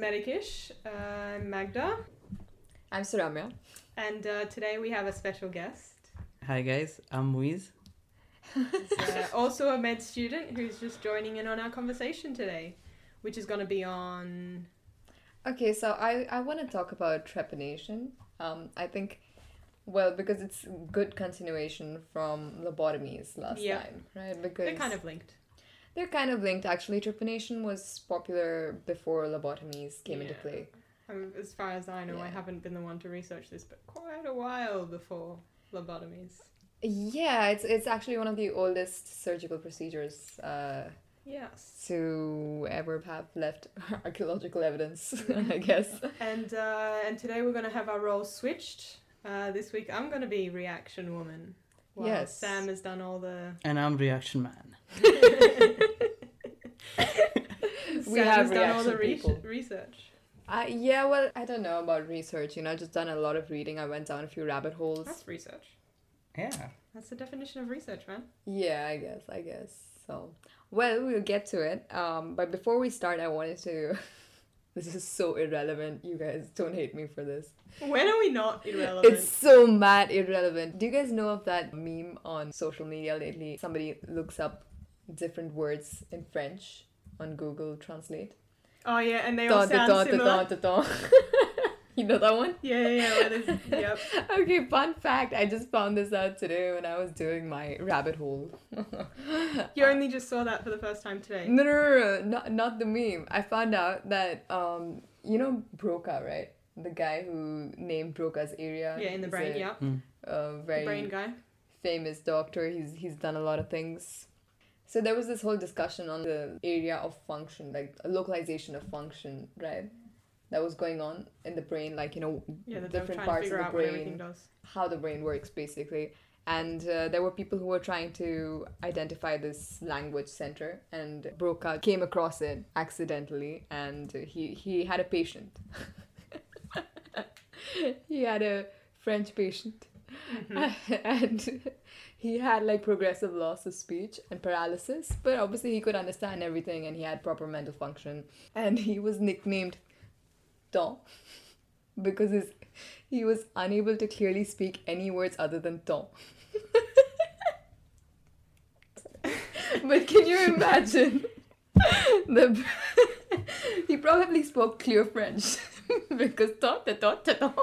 This is Medikish. Uh, I'm Magda, I'm Suramya. and uh, today we have a special guest. Hi guys, I'm Muiz. Uh, also a med student who's just joining in on our conversation today, which is going to be on. Okay, so I, I want to talk about trepanation. Um, I think, well, because it's good continuation from lobotomies last Yeah. time, right? Because They're kind of linked. They're kind of linked. Actually, trepanation was popular before lobotomies came into play. Um, as far as I know, I haven't been the one to research this, but quite a while before lobotomies. Yeah, it's it's actually one of the oldest surgical procedures uh, Yes. to ever have left archaeological evidence, I guess. And uh, and today we're going to have our roles switched. Uh, this week I'm going to be reaction woman. While Yes. Sam has done all the. And I'm Reaction Man. We Sam have done all the re- research. Uh, yeah, well, I don't know about research. You know, I've just done a lot of reading. I went down a few rabbit holes. That's research. Yeah. That's the definition of research, man. Yeah, I guess, I guess. So, well, we'll get to it. Um, but before we start, I wanted to. this is so irrelevant. You guys don't hate me for this. When are we not irrelevant? It's so mad irrelevant. Do you guys know of that meme on social media lately? Somebody looks up different words in French on Google Translate. Oh yeah, and they all Dun, dun, sound dun, dun, similar. dun, dun, dun. You know that one? Yeah, yeah, yeah. where yep. Okay, fun fact. I just found this out today when I was doing my rabbit hole. You only just saw that for the first time today. No, no, no, no, not, not the meme. I found out that, um, you know Broca, right? The guy who named Broca's area. Yeah, in the brain. a, Yeah, A the very brain guy. famous doctor. He's he's done a lot of things. So there was this whole discussion on the area of function, like localization of function, right? That was going on in the brain, like you know, Yeah, different parts of the out what everything brain, how the brain works, basically. And uh, there were people who were trying to identify this language center, and Broca came across it accidentally, and he he had a patient. he had a French patient, and he had like progressive loss of speech and paralysis, but obviously he could understand everything, and he had proper mental function, and he was nicknamed Don because his he was unable to clearly speak any words other than ton. but can you imagine? The he probably spoke clear French because ton, ton, ton.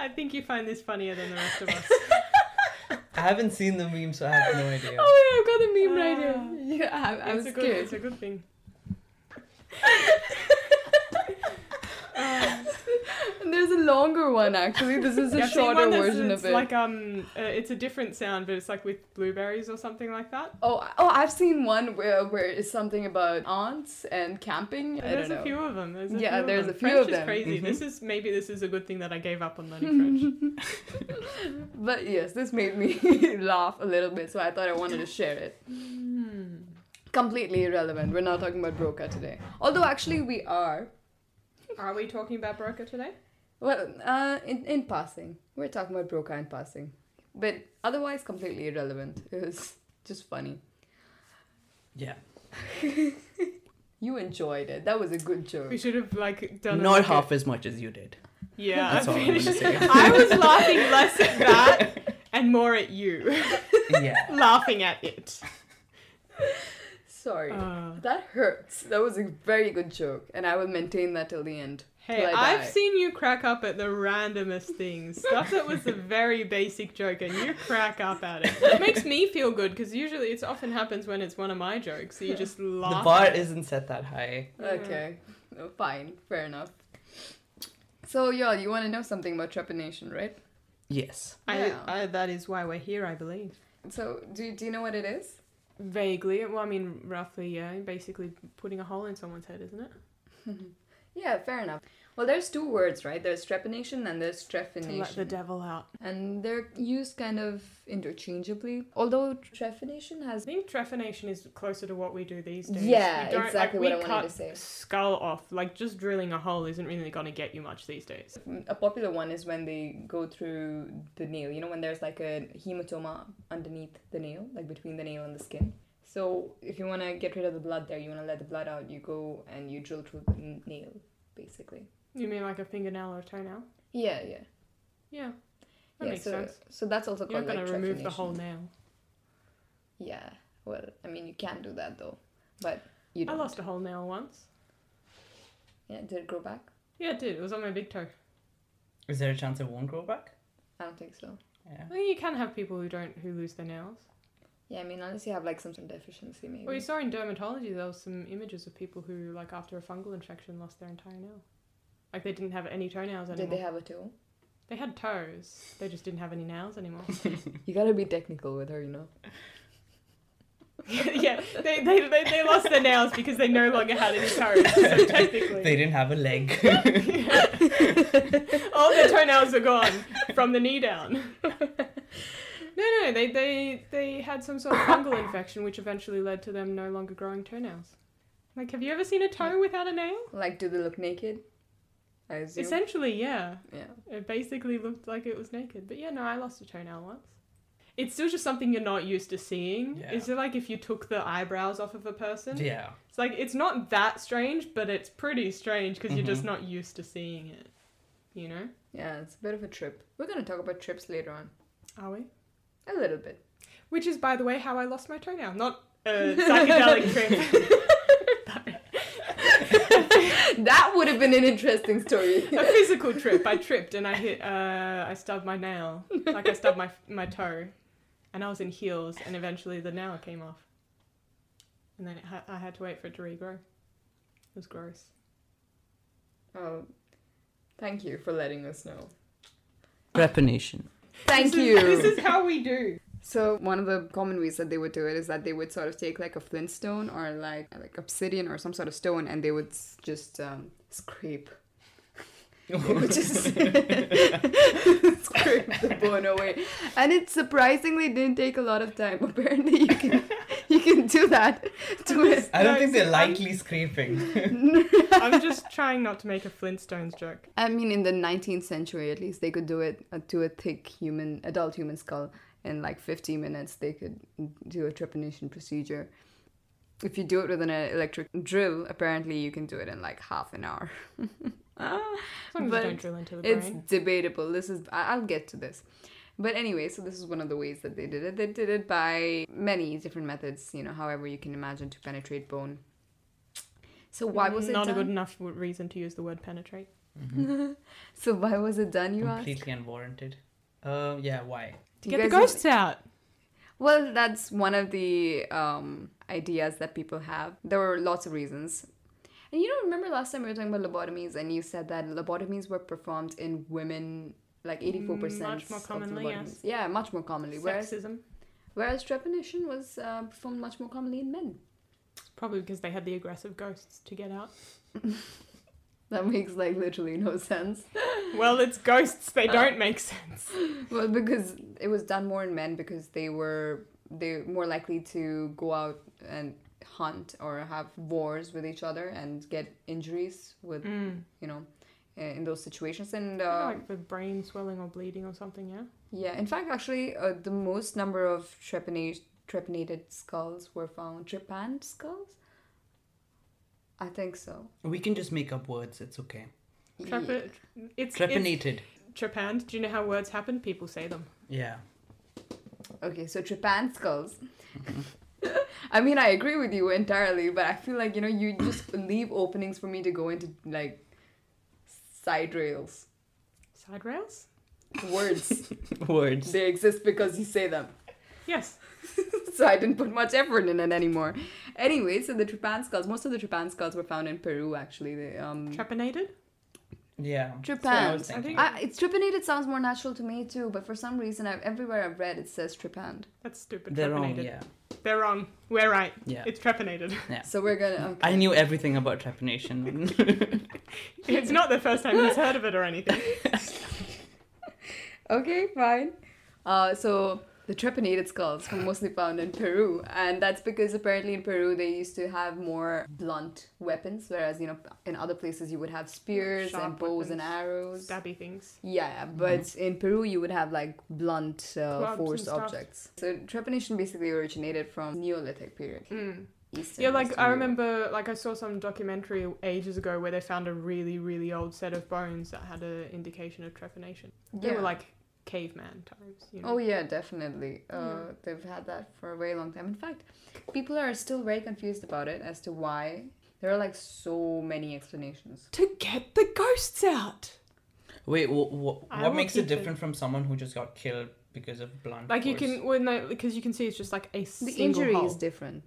I think you find this funnier than the rest of us. I haven't seen the meme, so I have no idea. Oh yeah, I've got the meme right Ah. here. Yeah, I, I was it's a good. scared. It's a good thing. And there's a longer one actually. This is a Yeah, shorter version of it. like um, uh, it's a different sound, but it's like with blueberries or something like that. Oh, oh, I've seen one where where it's something about aunts and camping. I There's don't know. a few of them. There's a Yeah, few there's of them. a few French of is them. crazy. Mhm. This is maybe this is a good thing that I gave up on learning French. But yes, this made me laugh a little bit, so I thought I wanted to share it. Hmm. Completely irrelevant. We're not talking about Broca today. Although actually we are. Are we talking about Broca today? Well, uh, in, in passing. We're talking about Broca in passing. But otherwise completely irrelevant. It was just funny. Yeah. You enjoyed it. That was a good joke. We should have like done. Not look half at- as much as you did. Yeah, That's all I'm gonna say. I was laughing less at that and more at you Yeah. laughing at it. Sorry. Uh, that hurts. That was a very good joke. And I will maintain that till the end. Hey, I I've die. seen you crack up at the randomest things. Stuff that was a very basic joke, and you crack up at it. It makes me feel good because usually it often happens when it's one of my jokes. So you just laugh. The bar at it. isn't set that high. Okay. Oh, fine. Fair enough. So, y'all, you want to know something about trepanation, right? Yes. I, Yeah. I, that is why we're here, I believe. So, do, do you know what it is? Vaguely, well, I mean, roughly, yeah. Basically, putting a hole in someone's head, isn't it? Yeah, fair enough. Well, there's two words, right? There's trepanation and there's To let the devil out. And they're used kind of interchangeably. Although trephination has. I think trephination is closer to what we do these days. Yeah, We don't- exactly like, what we I wanted cut to say. Skull off, like just drilling a hole isn't really gonna get you much these days. A popular one is when they go through the nail. You know, when there's like a hematoma underneath the nail, like between the nail and the skin. So if you want to get rid of the blood there, you want to let the blood out, you go and you drill through the n- nail, basically. You mean like a fingernail or a toenail? Yeah, yeah. Yeah. That yeah, makes so, sense. So that's also You're called not like gonna remove the whole nail. Yeah. Well, I mean, you can do that though, but you I don't. lost a whole nail once. Yeah, did it grow back? Yeah, it did. It was on my big toe. Is there a chance it won't grow back? I don't think so. Yeah. Well, you can have people who don't who lose their nails. Yeah, I mean, unless you have like some sort of deficiency, maybe. Well, you saw in dermatology there was some images of people who, like, after a fungal infection, lost their entire nail. Like they didn't have any toenails anymore. Did they have a toe? They had toes. They just didn't have any nails anymore. You gotta be technical with her, you know. yeah, they, they, they, they lost their nails because they no longer had any toes. So technically, They didn't have a leg. all their toenails are gone from the knee down. No, no, they, they, they had some sort of fungal infection, which eventually led to them no longer growing toenails. Like, have you ever seen a toe without a nail? Like, do they look naked? I assume. Essentially, yeah. yeah. It basically looked like it was naked. But yeah, no, I lost a toenail once. It's still just something you're not used to seeing. Yeah. Is it like if you took the eyebrows off of a person? yeah. It's like it's not that strange, but it's pretty strange because you're just Mhm. not used to seeing it. You know? Yeah, it's a bit of a trip. We're gonna talk about trips later on. Are we? A little bit. Which is, by the way, how I lost my toenail. Not a psychedelic trip. that would have been an interesting story. a physical trip. I tripped and I hit. Uh, I stubbed my nail. Like I stubbed my my toe, and I was in heels, and eventually the nail came off. And then it ha- I had to wait for it to regrow. It was gross. oh, thank you for letting us know. Trepanation. Thank This is- you. this is how we do. So one of the common ways that they would do it is that they would sort of take like a flintstone or like like obsidian or some sort of stone, and they would just um, scrape. Would just scrape the bone away, and it surprisingly didn't take a lot of time. Apparently, you can you can do that to it. I don't think they're I'm- lightly scraping. I'm just trying not to make a Flintstones joke. I mean, in the 19th century, at least, they could do it uh, to a thick human, adult human skull in like 15 minutes. They could do a trepanation procedure. If you do it with an electric drill, apparently you can do it in like half an hour. As long as But don't drill into the it's brain. debatable. This is I- I'll get to this. But anyway, so this is one of the ways that they did it. They did it by many different methods, you know, however you can imagine to penetrate bone. So why was it not a good enough reason to use the word penetrate? So why was it done, you ask? Completely unwarranted. Uh, yeah, why? Do Get the ghosts out. Well, that's one of the um, ideas that people have. There were lots of reasons. And you know, remember last time we were talking about lobotomies, and you said that lobotomies were performed in women, like eighty-four percent. Much more commonly, yes. Yeah, much more commonly. Whereas, Sexism. whereas trepanation was uh, performed much more commonly in men. Probably because they had the aggressive ghosts to get out. That makes like literally no sense. Well, it's ghosts. Uh. They don't make sense. well, because it was done more in men because they were they more likely to go out and hunt or have wars with each other and get injuries with Mm. you know uh, in those situations and uh, like the brain swelling or bleeding or something, yeah? yeah in fact actually uh, the most number of trepanate, trepanated skulls were found trepanned skulls i think so We can just make up words. It's okay. Trepa- it's, it's Trepanated. trepanned. Do you know how words happen? People say them. Yeah. okay so trepanned skulls i mean i agree with you entirely but i feel like you know you just leave openings for me to go into like side rails Side rails? words Words. they exist because you say them Yes. so I didn't put much effort in it anymore. Anyway, so the trepan skulls, most of the trepan skulls were found in Peru actually. They, um, Trepanated? Yeah. that's I Trepanned. I think- I, it's trepanated sounds more natural to me too, but for some reason, I've, everywhere I've read it says trepanned. That's stupid. They're wrong. trepanated. Yeah. They're wrong. We're right. Yeah. It's trepanated. So we're gonna. Okay. I knew everything about trepanation. it's not the first time he's heard of it or anything. okay, fine. Uh, so the trepanated skulls were mostly found in Peru, and that's because apparently in Peru they used to have more blunt weapons, whereas you know in other places you would have spears Sharp and bows and weapons. arrows. Stabby things. Yeah, but in Peru you would have like blunt uh, and stuff. objects. So trepanation basically originated from Neolithic period. Mm. Eastern, Yeah, like Western I Europe. remember, like I saw some documentary ages ago where they found a really, really old set of bones that had an indication of trepanation. They Yeah. were like caveman times. You know? Oh yeah, definitely. Uh, Yeah. They've had that for a very long time. In fact, people are still very confused about it as to why. There are like so many explanations. To get the ghosts out. Wait, wh- wh- what makes it keep it. different from someone who just got killed because of blunt Like you force? can, well, no, because you can see it's just like a single The single injury hole. is different.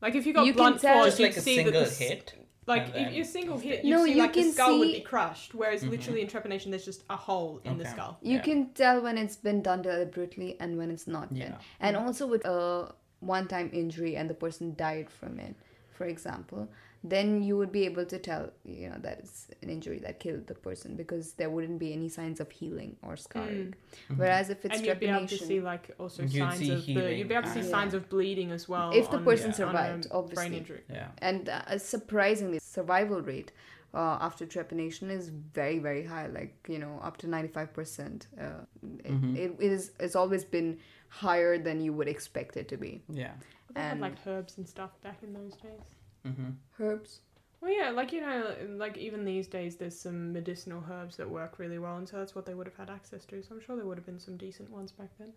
Like if you got You blunt force, just you'd like a see single the hit. Like if then- you single hit, you No, see you like the can skull would see- be crushed, whereas Mhm. literally in trepanation there's just a hole in the Okay. skull. You Yeah. can tell when it's been done deliberately and when it's not been. Yeah. And also with a one-time injury and the person died from it, for example, then you would be able to tell, you know, that it's an injury that killed the person because there wouldn't be any signs of healing or scarring. Mhm. Whereas if it's and you'd be able to see like also You'd signs see of the, healing you'd be able to see and- signs of bleeding as well. If the on- person on a survived, brain obviously. injury. Yeah. and uh, surprisingly, survival rate uh, after trepanation is very very high, like you know up to ninety five percent. Uh, it, Mhm. it is it's always been higher than you would expect it to be. Yeah. They had like herbs and stuff back in those days. Hmm Herbs. Well, yeah, like you know, like even these days, there's some medicinal herbs that work really well, and so that's what they would have had access to. So I'm sure there would have been some decent ones back then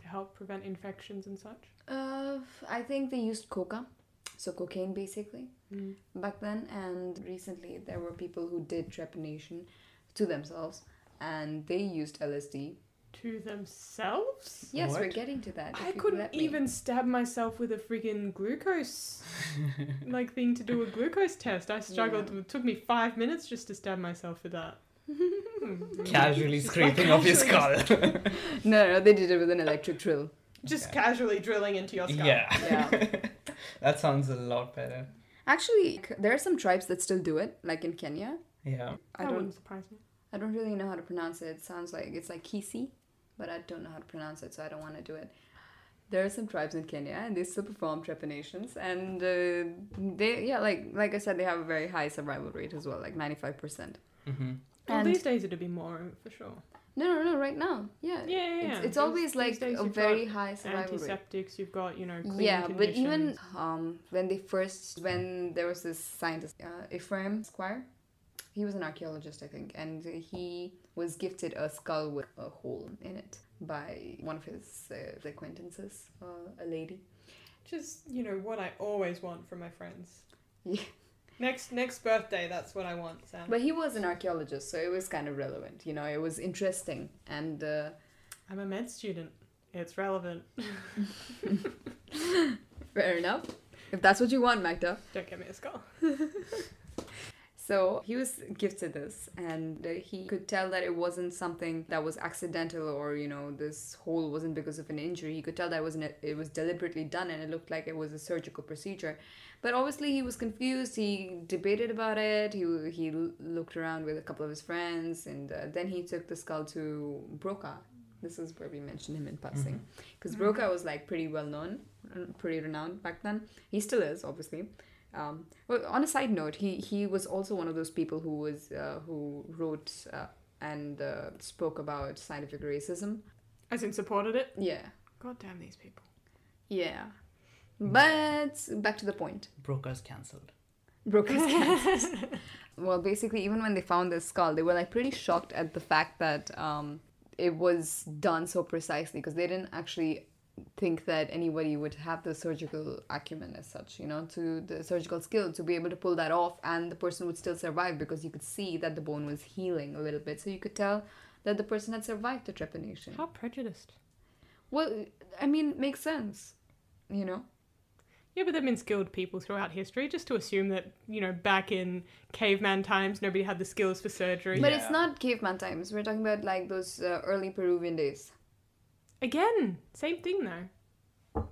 to help prevent infections and such. Uh, I think they used coca, so cocaine basically Mm. back then. And recently, there were people who did trepanation to themselves, and they used LSD. To themselves. Yes, we're getting to that. I couldn't even stab myself with a freaking glucose like thing to do a glucose test. I struggled. Yeah. It took me five minutes just to stab myself with that. Casually scraping off your skull. No, no, they did it with an electric drill. Just Okay. casually drilling into your skull. yeah. Yeah. that sounds a lot better. Actually, there are some tribes that still do it, like in Kenya. Yeah. I That don't, wouldn't surprise me. I don't really know how to pronounce it. It sounds like it's like Kisii, but I don't know how to pronounce it, so I don't want to do it. There are some tribes in Kenya, and they still perform trepanations, and uh, they, yeah, like like I said, they have a very high survival rate as well, like ninety five percent. hmm Well, And these days it'd be more for sure. no, no, no, right now, yeah, Yeah, yeah, yeah. It's, it's always like a very high survival rate. Antiseptics, you've got you know. Clean Yeah, but even um, when they first, when there was this scientist, uh, Ephraim Squier, he was an archaeologist, I think, and he was gifted a skull with a hole in it by one of his uh, acquaintances, uh, a lady. Just you know what I always want from my friends. Yeah. Next next birthday, that's what I want, Sam. But he was an archaeologist, so it was kind of relevant, you know, it was interesting. And uh, I'm a med student. It's relevant. fair enough. If that's what you want, Magda. Don't get me a skull. So he was gifted this, and uh, he could tell that it wasn't something that was accidental, or you know, this hole wasn't because of an injury. He could tell that it wasn't. It was deliberately done, and it looked like it was a surgical procedure. But obviously, he was confused. He debated about it. He he looked around with a couple of his friends, and uh, then he took the skull to Broca. This is where we mentioned him in passing, because Broca was like pretty well known, pretty renowned back then. He still is, obviously. Um, well, on a side note, he he was also one of those people who was uh, who wrote uh, and uh, spoke about scientific racism. As in supported it. Yeah, God damn these people. yeah. But back to the point. Broca's cancelled. Broca's cancelled. well, basically, even when they found this skull, they were like pretty shocked at the fact that um, it was done so precisely because they didn't actually think that anybody would have the surgical acumen as such, you know, to the surgical skill to be able to pull that off and the person would still survive because you could see that the bone was healing a little bit. So you could tell that the person had survived the trepanation. How prejudiced. Well, I mean, makes sense, you know? Yeah, but they've been skilled people throughout history. Just to assume that you know back in caveman times, nobody had the skills for surgery. But Yeah. it's not caveman times. We're talking about like those uh, early Peruvian days. Again, same thing though.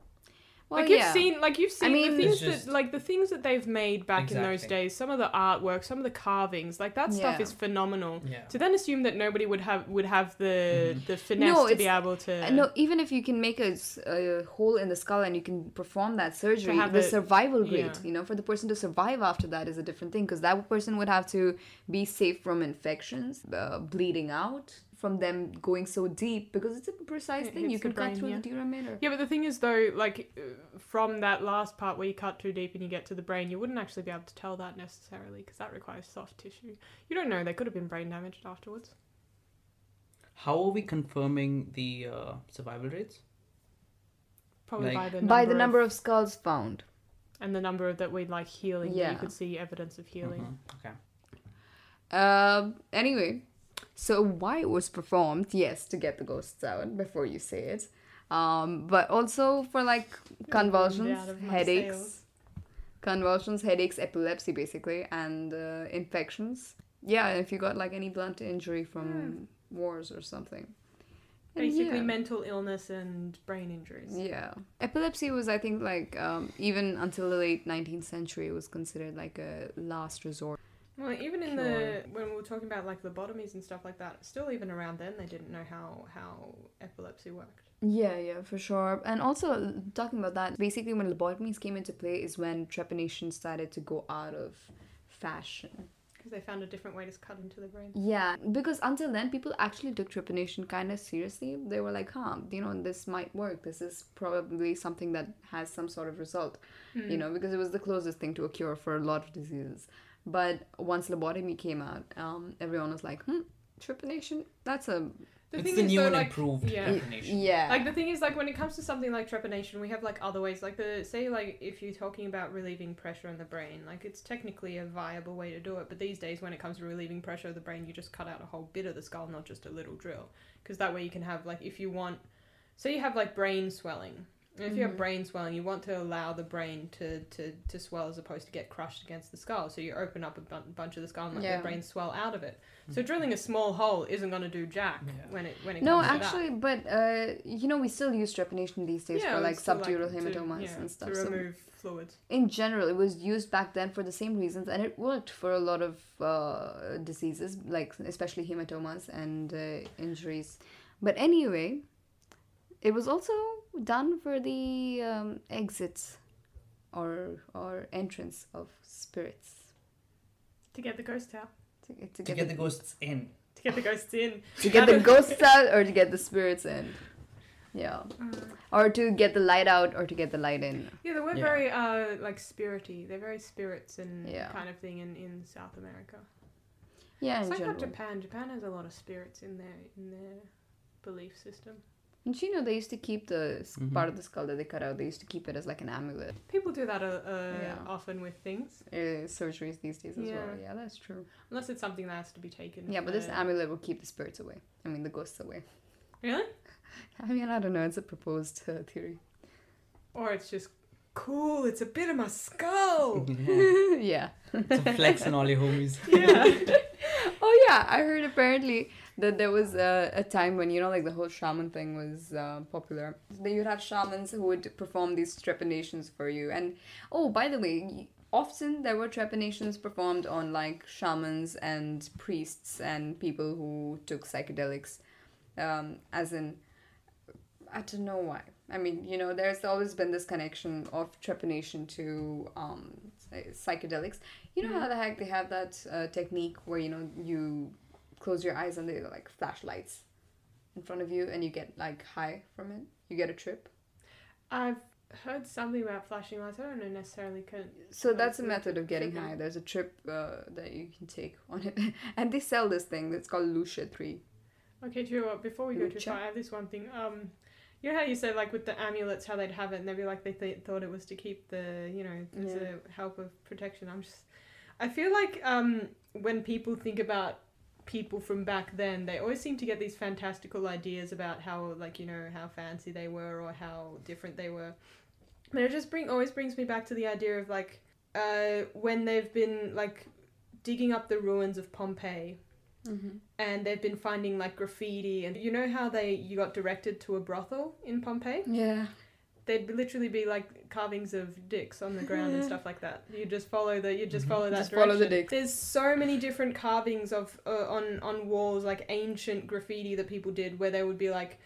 Well, like you've yeah. seen, like you've seen mean- the things just- that, like the things that they've made back in those days. Some of the artwork, some of the carvings, like that stuff Yeah. is phenomenal. Yeah. To then assume that nobody would have would have the Mhm. the finesse No, to be able to. Uh, No, even if you can make a, a, hole in the skull and you can perform that surgery, have the it- survival rate, yeah. you know, for the person to survive after that is a different thing because that person would have to be safe from infections, uh, bleeding out, from them going so deep because it's a precise It thing. You hits the could cut brain, through yeah. the dura mater. Yeah, but the thing is, though, like uh, from that last part where you cut too deep and you get to the brain, you wouldn't actually be able to tell that necessarily because that requires soft tissue. You don't know; they could have been brain damaged afterwards. How are we confirming the uh, survival rates? Probably Like- by the number By the of, number of skulls found. and the number of that we'd like healing. Yeah. you could see evidence of healing. Mhm, Okay. Um. anyway, so why it was performed? Yes, to get the ghosts out before you say it. Um, but also for like convulsions, out of my headaches, sails. convulsions, headaches, epilepsy, basically, and uh, infections. Yeah, if you got like any blunt injury from wars or something. Basically, yeah. mental illness and brain injuries. Yeah. Epilepsy was, I think, like, um, even until the late 19th century, it was considered like a last resort. Well, even in Sure. the when we were talking about like lobotomies and stuff like that, still even around then they didn't know how how epilepsy worked. Yeah, yeah, for sure. And also, talking about that, basically, when lobotomies came into play is when trepanation started to go out of fashion. Because they found a different way to cut into the brain. Yeah, because until then, people actually took trepanation kind of seriously. They were like, huh, you know, this might work. This is probably something that has some sort of result, Hmm. you know, because it was the closest thing to a cure for a lot of diseases. But once lobotomy came out, um, everyone was like, hmm, trepanation, that's a. The it's thing the is, new though, and like, improved yeah. definition. Yeah. Like the thing is, like when it comes to something like trepanation, we have like other ways. Like the say, like if you're talking about relieving pressure in the brain, like it's technically a viable way to do it. But these days, when it comes to relieving pressure of the brain, you just cut out a whole bit of the skull, not just a little drill, because that way you can have like if you want, say you have like brain swelling. And if you have Mhm. brain swelling, you want to allow the brain to, to, to swell as opposed to get crushed against the skull. So you open up a bun- bunch of the skull and let Yeah. the brain swell out of it. So drilling a small hole isn't going to do jack Yeah. when it when it no, comes to that. actually, but uh, you know, we still use trepanation these days for like subdural to- hematomas yeah, and stuff. To So remove fluids. in general, it was used back then for the same reasons, and it worked for a lot of uh, diseases, like especially hematomas and uh, injuries. But anyway, it was also done for the um, exits or or entrance of spirits To get the ghost out. to, to To get, get the ghosts in. To get the ghosts in. to get the ghosts out or to get the spirits in. Yeah, or to get the light out or to get the light in. Yeah, they were Yeah. very uh like spirity. They're very spirits and Yeah. kind of thing in, in South America. Yeah, It's in like general. Japan. Japan has a lot of spirits in their in their belief system. And you know they used to keep the s Mhm. part of the skull that they cut out. They used to keep it as like an amulet. People do that uh, uh, Yeah. often with things, uh, surgeries these days as well. Yeah. Yeah, that's true. unless it's something that has to be taken. Yeah, but this amulet will keep the spirits away. I mean, the ghosts away. really, I mean, I don't know. It's a proposed uh, theory. or it's just cool. It's a bit of my skull. Yeah. yeah. It's a flex on all your homies. yeah. Oh yeah, I heard apparently that there was a, a time when you know like the whole shaman thing was uh, popular. That you'd have shamans who would perform these trepanations for you. And oh, by the way, often there were trepanations performed on like shamans and priests and people who took psychedelics. Um, as in, I don't know why. I mean, you know, there's always been this connection of trepanation to um, psychedelics. You know how the heck they have that uh, technique where you know you close your eyes and they like flashlights in front of you and you get like high from it. You get a trip. I've heard something about flashing lights. I don't know necessarily. Can, So that's a method of getting high. There's a trip uh, that you can take on it, and they sell this thing that's called Lucia Three. Okay, know what? Before we go too Lucha. far, I have this one thing. Um, you know how you said like with the amulets, how they'd have it, and they'd be like they th- thought it was to keep the you know as Yeah. a help of protection. I'm just, I feel like um when people think about people from back then, they always seem to get these fantastical ideas about how like you know how fancy they were or how different they were. But it just bring always brings me back to the idea of like uh when they've been like digging up the ruins of Pompeii Mm-hmm. and they've been finding like graffiti and you know how they you got directed to a brothel in Pompeii Yeah. they'd literally be like carvings of dicks on the ground and stuff like that. You just follow the you just Mhm. follow that Just follow the direction. dicks. There's so many different carvings of uh, on on walls like ancient graffiti that people did where they would be like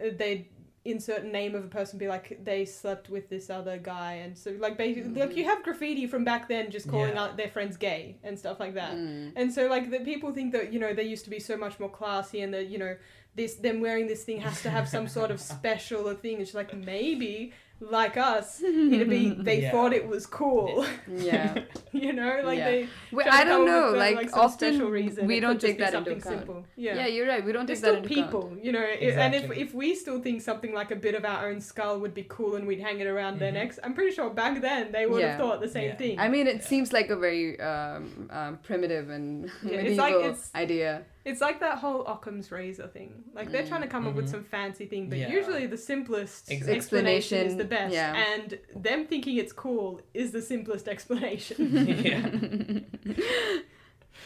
uh, they'd insert name of a person be like they slept with this other guy and so like basically like Mhm. you have graffiti from back then just calling Yeah. out their friends gay and stuff like that. Mm. And so like the people think that you know they used to be so much more classy and that you know this them wearing this thing has to have some sort of special thing. It's like maybe like us it'd be they Yeah. thought it was cool. Yeah. you know like Yeah. they Well, I don't know. with, uh, Like, some often reason. we It don't take that into something account. simple. Yeah. Yeah. you're right. We don't They're take that still into people, account. you know, it- and if, if we still think something like a bit of our own skull would be cool and we'd hang it around their Mhm. necks, I'm pretty sure back then they would Yeah. have thought the same Yeah. thing. I mean, it Yeah. seems like a very um, um, primitive and Yeah, it's medieval like it's- idea. It's like that whole Occam's razor thing. Like they're Mm. trying to come up with Mhm. some fancy thing, but Yeah. usually the simplest Exactly. explanation is the Explanation, best. yeah. And them thinking it's cool is the simplest explanation. yeah.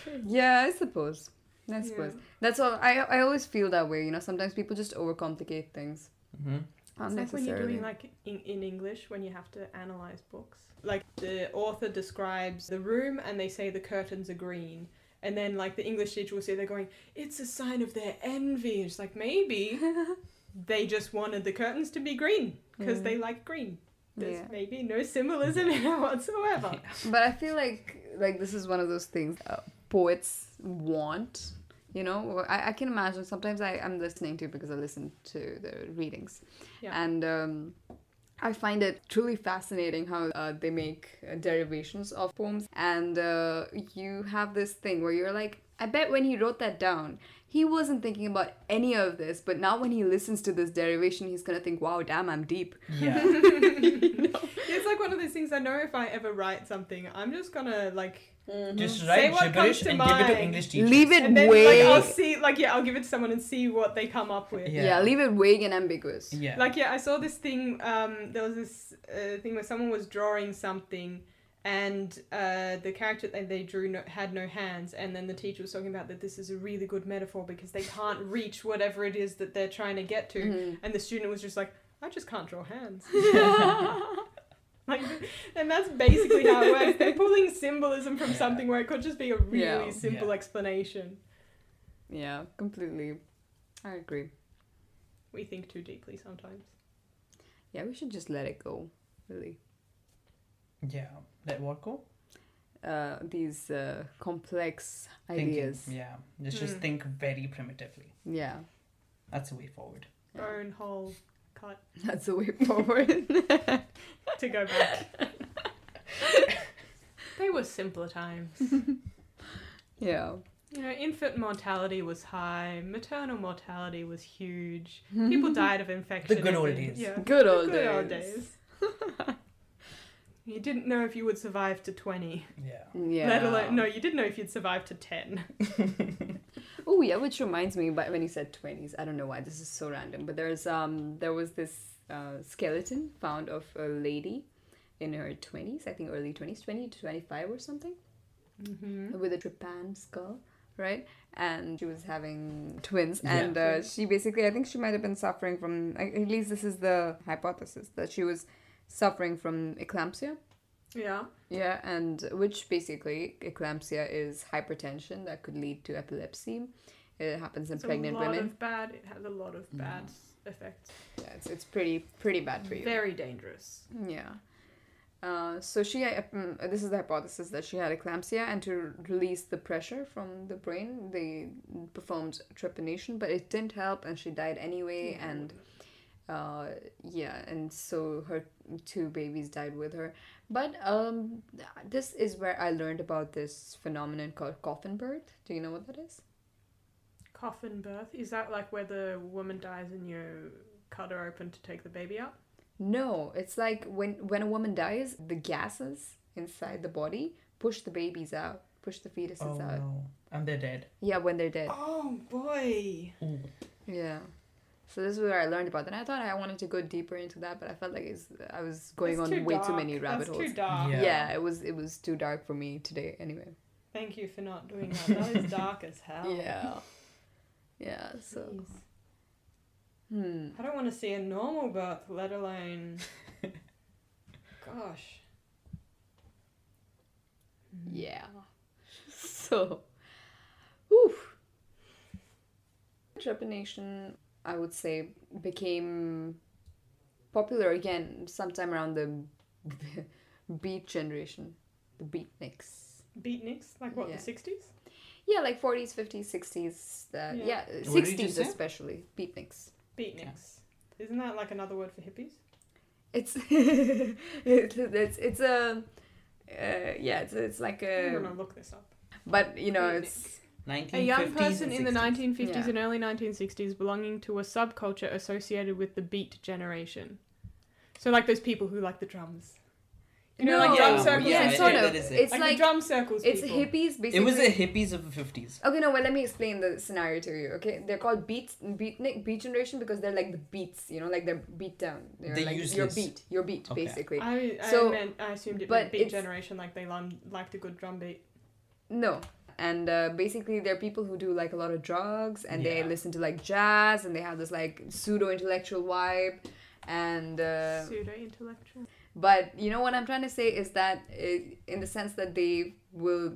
yeah, I suppose. I Yeah. suppose. That's all. I I always feel that way. You know, sometimes people just overcomplicate things hmm It's like when you're doing like in, in English when you have to analyze books. Like the author describes the room and they say the curtains are green. And then like the English teacher will say they're going, it's a sign of their envy. It's like maybe they just wanted the curtains to be green because Yeah. they like green. There's Yeah. maybe no symbolism in it whatsoever. But I feel like like this is one of those things uh, poets want. You know, I, I can imagine sometimes I, I'm listening to because I listen to the readings. Yeah. And um, I find it truly fascinating how uh, they make uh, derivations of poems. And uh, you have this thing where you're like, I bet when he wrote that down, he wasn't thinking about any of this. But now when he listens to this derivation, he's going to think, wow, damn, I'm deep. Yeah. It's like one of those things I know if I ever write something, I'm just gonna like Just Say write what comes gibberish to and give it to mind. English teachers. Leave it and then way. like I'll see like yeah, I'll give it to someone and see what they come up with. Yeah. yeah. leave it vague and ambiguous. Yeah. Like yeah, I saw this thing. Um, there was this uh, thing where someone was drawing something, and uh, the character that they drew no, had no hands, and then the teacher was talking about that this is a really good metaphor because they can't reach whatever it is that they're trying to get to, Mhm. and the student was just like, I just can't draw hands. like, and that's basically how it works. They're pulling symbolism from Yeah. something where it could just be a really Yeah. simple Yeah. explanation. Yeah, completely. I agree. We think too deeply sometimes. Yeah, we should just let it go, really. yeah. Let what go? Uh, these uh, complex Thinking. ideas. Yeah. Just just Mm. think very primitively. Yeah, That's the way forward. Yeah. Bone hole cut that's the way forward. to go back. they were simpler times. yeah. You know, infant mortality was high, maternal mortality was huge. People died of infection. The good old days. Yeah. Good the old good old days. Days. you didn't know if you would survive to 20. Yeah. Yeah. Let alone, no, you didn't know if you'd survive to 10. Oh yeah, which reminds me, but when you said twenties, I don't know why this is so random, but there's um there was this uh, skeleton found of a lady in her twenties, I think early twenties, twenty to twenty five or something. Mm-hmm. with a trepan skull, right? And she was having twins, Yeah. and uh, she basically, I think she might have been suffering from. At at least this is the hypothesis that she was suffering from eclampsia. Yeah. Yeah, and which basically eclampsia is hypertension that could lead to epilepsy. It happens in It's pregnant a lot women. of bad, it has a lot of bad s- effects. Yeah, it's, it's pretty pretty bad for you. Very dangerous. Yeah. Uh, so she, uh, mm, this is the hypothesis that she had eclampsia, and to release the pressure from the brain, they performed trepanation, but it didn't help, and she died anyway. And uh, yeah, and so her two babies died with her. But um, this is where I learned about this phenomenon called coffin birth. Do you know what that is? Coffin birth is that like where the woman dies and you cut her open to take the baby out? No, it's like when when a woman dies, the gases inside the body push the babies out, push the fetuses Oh out. no. And they're dead. Yeah, when they're dead. Oh boy. Ooh. Yeah. So this is where I learned about it. And I thought I wanted to go deeper into that, but I felt like it's, I was going That's on too way too many rabbit That's holes. too dark. Yeah. Yeah. it was it was too dark for me today. Anyway. Thank you for not doing that. That is dark as hell. Yeah. Yeah. So Jeez. Hmm. I don't want to see a normal birth, let alone. Gosh. Yeah. So, oof. Trepanation, I would say, became popular again sometime around the beat generation, the beatniks. Beatniks? Like what, Yeah. the 60s? Yeah, like 40s, 50s, 60s. Uh, Yeah. yeah, What did you 60s say? especially. Beatniks. Beatniks. Isn't that like another word for hippies? It's it's it's it's a uh, yeah it's it's like I'm a gonna look this up. but you know Beatnik. it's 1950s A young person in the 1950s Yeah. and early 1960s belonging to a subculture associated with the beat generation. So, like those people who like the drums. You know, like No, drum Yeah, circles. yeah, yeah, sort of it. it's like, like the drum circles. it's people. hippies basically It was the hippies of the 50s. Okay, no, well, let me explain the scenario to you. Okay, they're called beat beatnik beat generation because they're like the beats, you know, like they're beat down. They're The like your useless. beat, your beat, Okay. basically. I, I So- meant I assumed it but meant beat generation, like they lum- liked a good drum beat. No, and uh, basically they're people who do like a lot of drugs and they listen to like jazz and they have this like pseudo intellectual vibe, and uh, Pseudo intellectual. But you know what I'm trying to say is that it, in the sense that they will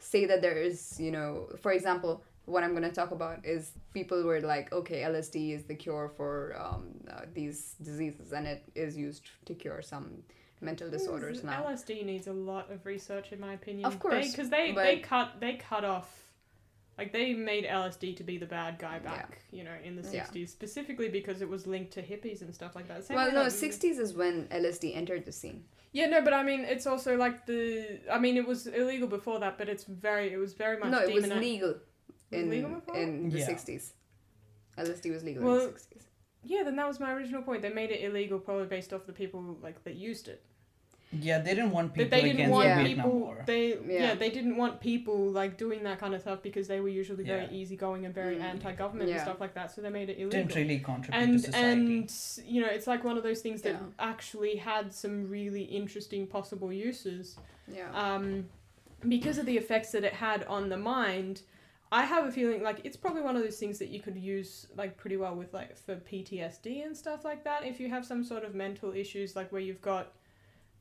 say that there is, you know, for example, what I'm going to talk about is people were like, okay, LSD is the cure for um, uh, these diseases and it is used to cure some mental disorders now. LSD needs a lot of research, in my opinion. Of course, because they, but- they cut they cut off. Like they made LSD to be the bad guy back, you know, in the Yeah. sixties, specifically because it was linked to hippies and stuff like that. Same Well, no, 60s is when LSD entered the scene. Yeah, no, but I mean, it's also like the. I mean, it was illegal before that, but it's very. It was very much. No, it was demoni- legal Was in, legal before? in the Yeah. 60s. LSD was legal Well, in the 60s. Yeah, then that was my original point. They made it illegal probably based off the people like that used it. Yeah, they didn't want That people they didn't against want Yeah. the people. War. They yeah. Yeah. they didn't want people like doing that kind of stuff because they were usually very Yeah. easygoing and very Mm. anti-government and stuff like that. So they made it illegal. Didn't really contribute and to society. and you know it's like one of those things that Yeah. actually had some really interesting possible uses Yeah. um, because of the effects that it had on the mind i have a feeling like it's probably one of those things that you could use like pretty well with like for ptsd and stuff like that if you have some sort of mental issues like where you've got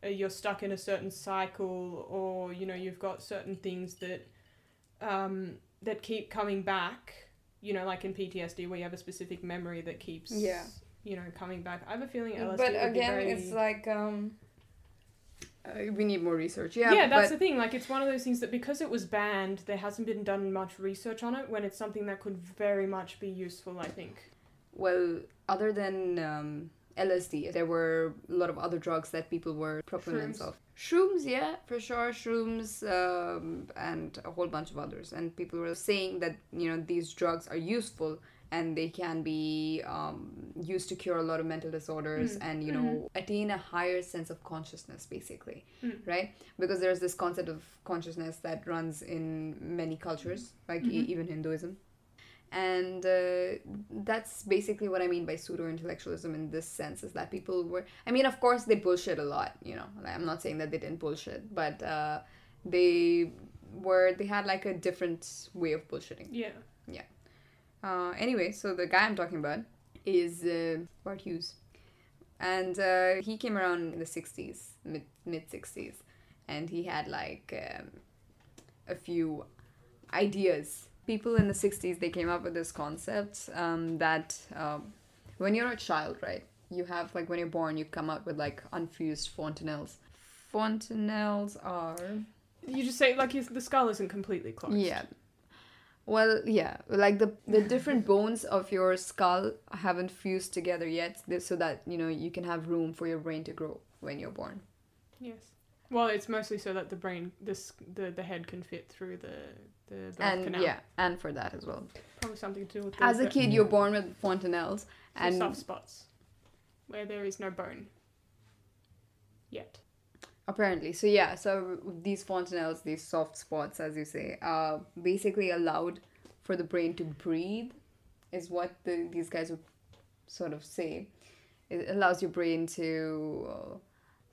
you're stuck in a certain cycle or you know you've got certain things that um, that keep coming back you know like in ptsd where you have a specific memory that keeps Yeah. you know coming back i have a feeling LSD but would be again, very... it's like um, uh, we need more research. Yeah, yeah, that's but the thing. Like, it's one of those things that because it was banned, there hasn't been done much research on it. When it's something that could very much be useful, I think. well, other than um, LSD, there were a lot of other drugs that people were proponents Shrooms. of. Shrooms, yeah, for sure. Shrooms um, and a whole bunch of others. And people were saying that you know these drugs are useful and they can be um, used to cure a lot of mental disorders Mm. and you know attain a higher sense of consciousness, basically, Mm. right? Because there's this concept of consciousness that runs in many cultures, like e- Mhm. even Hinduism and uh, that's basically what I mean by pseudo intellectualism in this sense is that people were I mean of course they bullshit a lot you know. I'm not saying that they didn't bullshit but uh, they were they had like a different way of bullshitting. Yeah. uh, anyway so the guy I'm talking about is uh, Bart Huges. And uh, he came around in the 60s mid mid 60s and he had like um, a few ideas people in the 60s they came up with this concept um, that um, when you're a child right you have like when you're born you come out with like unfused fontanelles fontanelles are You just say like the skull isn't completely closed. yeah well yeah like the the different bones of your skull haven't fused together yet so that you know you can have room for your brain to grow when you're born Yes. Well, it's mostly so that the brain, this, the the head can fit through the the birth and canal. yeah and for that as well Probably something to do with as a the- kid you're born with fontanelles the and soft spots where there is no bone. Yet. Apparently, so yeah, so these fontanelles, these soft spots, as you say, uh, basically allowed for the brain to breathe, is what the, these guys would sort of say. It allows your brain to. Uh,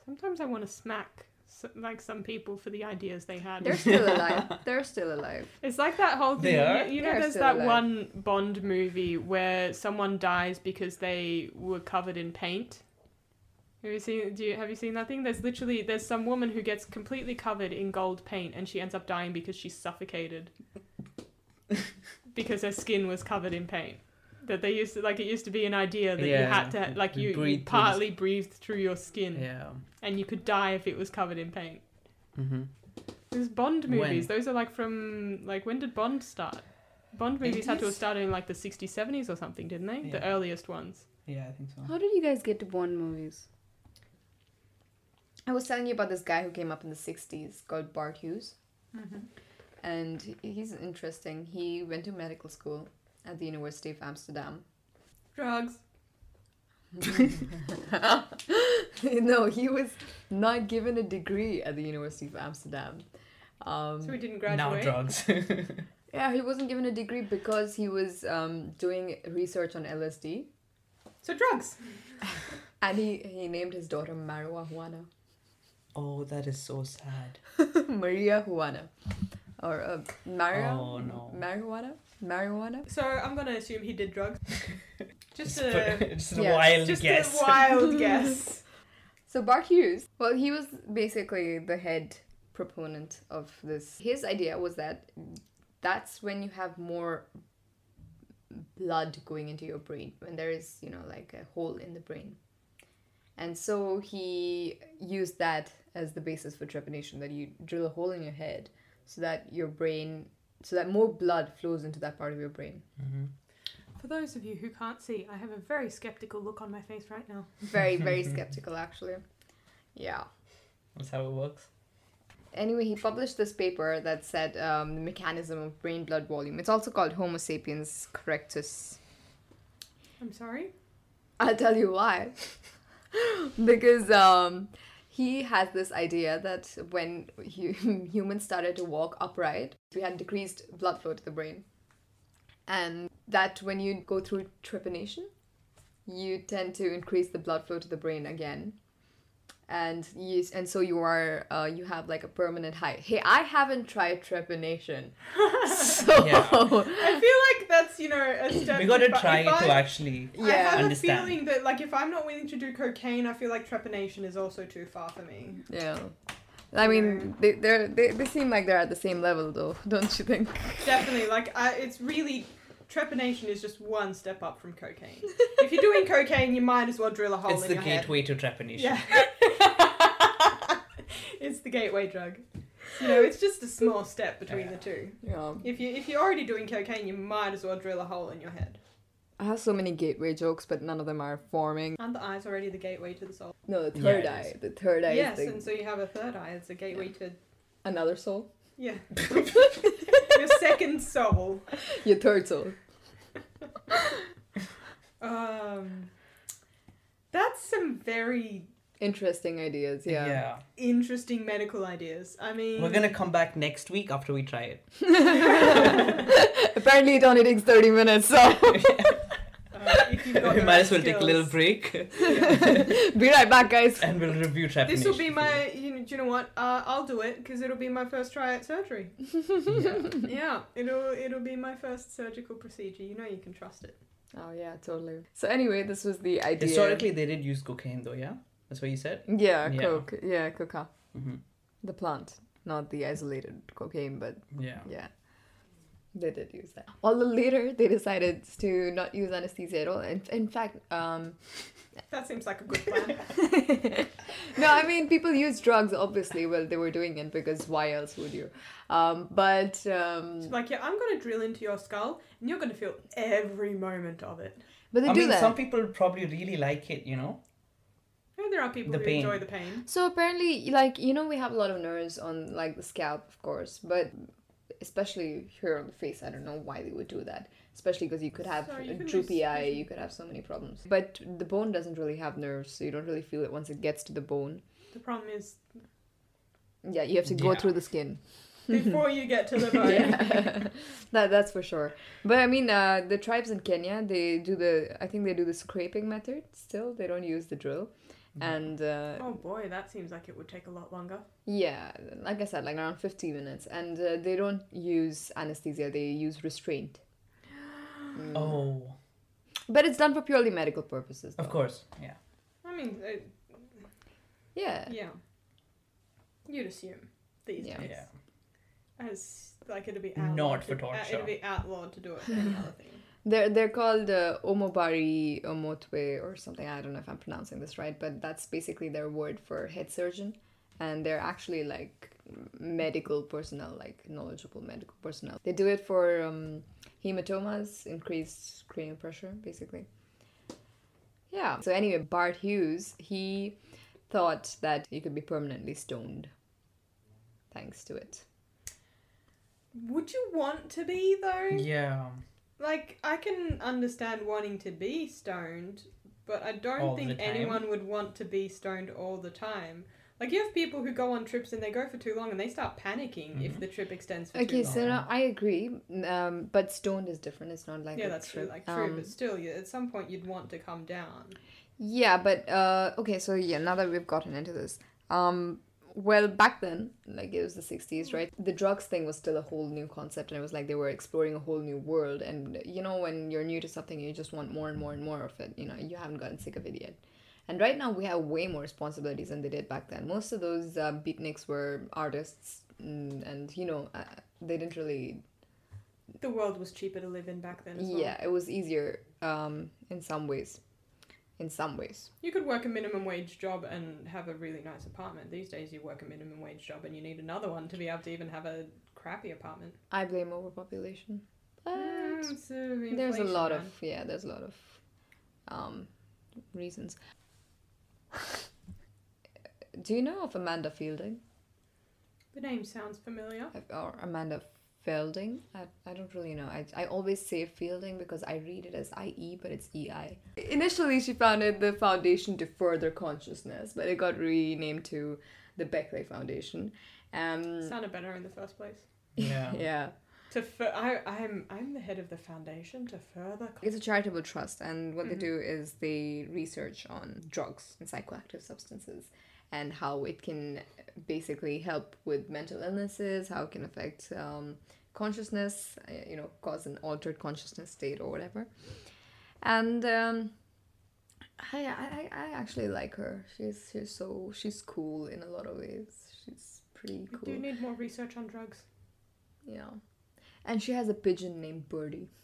Sometimes I want to smack s like some people for the ideas they had. They're still alive. They're still alive. It's like that whole thing. They thing. are? You, you know, They're there's that alive. one Bond movie where someone dies because they were covered in paint. Have you seen? Do you have you seen that thing? There's literally there's some woman who gets completely covered in gold paint and she ends up dying because she's suffocated because her skin was covered in paint. That they used to like it used to be an idea that you had to like you, you breathe through the partly breathed through your skin Yeah. and you could die if it was covered in paint. Mm-hmm. There's Bond movies. When? Those are like from like when did Bond start? Bond movies had to have started in like the 60s, 70s or something, didn't they? The earliest ones. Yeah, I think so. How did you guys get to Bond movies? I was telling you about this guy who came up in the 60s called Bart Huges. And he's interesting. He went to medical school at the University of Amsterdam. Drugs. no, he was not given a degree at the University of Amsterdam. Um, So we didn't graduate. Now graduate. drugs. yeah, he wasn't given a degree because he was um, doing research on LSD. So drugs. And he, he named his daughter Marua Juana. oh, that is so sad. Maria Juana. Or uh, Maria? Oh, no. Marijuana? Marijuana? So I'm gonna assume he did drugs. Just Just a a, just a Yes. wild just guess. a wild guess. So Bart Huges, well, he was basically the head proponent of this. His idea was that that's when you have more blood going into your brain, when there is, you know, like a hole in the brain. And so he used that as the basis for trepanation, that you drill a hole in your head so that your brain, so that more blood flows into that part of your brain. hmm For those of you who can't see, I have a very skeptical look on my face right now. Very, very skeptical, actually. Yeah. That's how it works. Anyway, he published this paper that said um, the mechanism of brain blood volume. It's also called Homo sapiens correctus. I'm sorry. I'll tell you why. because um, he has this idea that when humans started to walk upright, we had decreased blood flow to the brain. And that when you go through trepanation, you tend to increase the blood flow to the brain again. And you, and so you are uh, you have like a permanent high. Hey, I haven't tried trepanation, so Yeah. I feel like that's you know a step. We gotta if I- try if to I- actually. I Yeah. have Understand. a feeling that like if I'm not willing to do cocaine, I feel like trepanation is also too far for me. Yeah. I mean, they they're, they they seem like they're at the same level, though, don't you think? Definitely, like I, it's really trepanation is just one step up from cocaine. if you're doing cocaine, you might as well drill a hole It's in the your head. gateway to trepanation. Yeah. it's the gateway drug. You know, it's just a small step between the two. Yeah. If you if you're already doing cocaine, you might as well drill a hole in your head. I have so many gateway jokes, but none of them are forming. And the eye's already the gateway to the soul. No, the third it eye. The third eye yes, is and so you have a third eye. It's a gateway to another soul. yeah. your second soul. Your third soul. Um, that's some very Interesting ideas, yeah. Yeah. interesting medical ideas. I mean, We're gonna come back next week after we try it. Apparently, it only takes 30 minutes, so uh, if you've got we the might as well take a little skills. break be right back, guys. and we'll review trepanation. This will be my. You know, do you know what? Uh, I'll do it because it'll be my first try at surgery. Yeah. yeah, it'll it'll be my first surgical procedure. You know, you can trust it. Oh, yeah, totally. So, anyway, this was the idea. Historically, they did use cocaine, though. Yeah, that's what you said. Yeah, Yeah. coke. Yeah, coca. hmm The plant. Not the isolated cocaine, but Yeah. Yeah. They did use that. Although later they decided to not use anesthesia at all. In, in fact, um, That seems like a good plan. no, I mean, people use drugs obviously while they were doing it because why else would you? Um, but um, It's like, yeah, I'm gonna drill into your skull, and you're gonna feel every moment of it. but they I do mean, that. some people probably really like it. You know. And there are people The who pain. enjoy the pain. So apparently, like you know, we have a lot of nerves on like the scalp, of course, but especially here on the face, I don't know why they would do that. Especially because you could have Sorry, a droopy eye, you could have so many problems. But the bone doesn't really have nerves, so you don't really feel it once it gets to the bone. The problem is Yeah, you have to go Yeah. through the skin. before you get to the bone. yeah, that that's for sure. But I mean, uh, the tribes in Kenya, they do the I think they do the scraping method. Still, they don't use the drill, and uh, Oh boy, that seems like it would take a lot longer. yeah, like I said, like around fifty minutes, and uh, they don't use anesthesia; they use restraint. Mm. Oh, But it's done for purely medical purposes. of course. Yeah. I mean, uh, Yeah. yeah. You'd assume these Yeah. days. Yeah. As like it'd be Not outlawed for to, uh, torture. it'd be outlawed to do it for any other thing. They're they're called uh, omobari omotwe or something. I don't know if I'm pronouncing this right, but that's basically their word for head surgeon, and they're actually like medical personnel, like knowledgeable medical personnel. They do it for um, hematomas, increased cranial pressure, basically. Yeah. So anyway, Bart Huges he thought that he could be permanently stoned, thanks to it. Would you want to be though? Yeah. Like I can understand wanting to be stoned, but I don't All think the time? anyone would want to be stoned all the time. Like you have people who go on trips and they go for too long and they start panicking if Mhm. the trip extends for Okay, too long. Okay, so no, I agree, um, but stoned is different. It's not like yeah, a that's true. trip. Like true, Um, but still, you, at some point you'd want to come down. Yeah, but uh okay, so yeah, now that we've gotten into this. Um well, back then, like it was the 60s, right? The drugs thing was still a whole new concept and it was like they were exploring a whole new world and you know when you're new to something you just want more and more and more of it, you know, you haven't gotten sick of it yet. And right now we have way more responsibilities than they did back then. Most of those uh, beatniks were artists mm, and you know, uh, they didn't really The world was cheaper to live in back then as well. yeah, it was easier um in some ways. In some ways. You could work a minimum wage job and have a really nice apartment. These days, you work a minimum wage job and you need another one to be able to even have a crappy apartment. I blame overpopulation. But Mm, uh, there's a lot man. of yeah, there's a lot of um reasons. Do you know of Amanda Feilding The name sounds familiar. or Amanda Fielding? I, I don't really know. I, I always say Fielding because I read it as IE, but it's EI. Initially, she founded the Foundation to Further Consciousness, but it got renamed to the Beckley Foundation. Um, Sounded better in the first place. Yeah. yeah. To fur- I, I'm I'm the head of the foundation to further. It's a charitable trust, and what Mhm. they do is they research on drugs and psychoactive substances and how it can basically help with mental illnesses, how it can affect um, consciousness, uh, you know, cause an altered consciousness state or whatever. And um, I, I, I actually like her. She's she's so she's cool in a lot of ways. She's pretty We cool. do need more research on drugs. Yeah. And she has a pigeon named Birdie.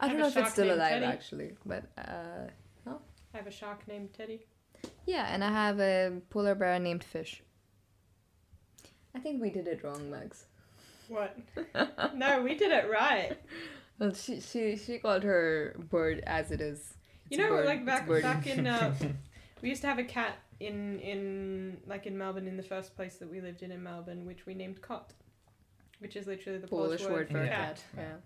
I Have don't know if it's still alive Teddy? actually, but uh, I have a shark named Teddy. Yeah, and I have a polar bear named Fish. I think we did it wrong, Max. What? no, we did it right. Well, she she she called her bird as it is. You It's a know, bird. like back back in uh, we used to have a cat in in like in Melbourne in the first place that we lived in in Melbourne, which we named Cot, which is literally the Polish word for Yeah. cat. Yeah.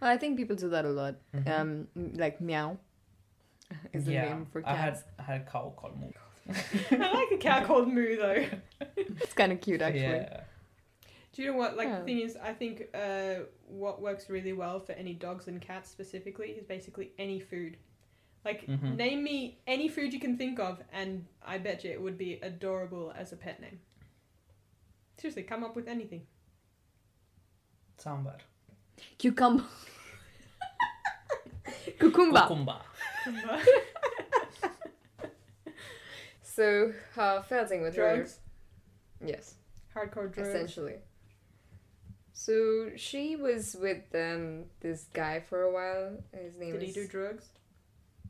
Well, I think people do that a lot. Mhm. Um, like meow is the yeah. name for I had cats. I had a cow called Moo. I like a cat called Moo though. It's kind of cute actually. Yeah. Do you know what? Like Yeah. the thing is, I think uh, what works really well for any dogs and cats specifically is basically any food. Like Mhm. name me any food you can think of, and I bet you it would be adorable as a pet name. Seriously, come up with anything. Sambar. Cucumber. Cucumba. Cucumba. So, uh, Feilding with Drugs, her. Yes, hardcore drugs. essentially. So she was with um, this guy for a while. His name Did he is do drugs?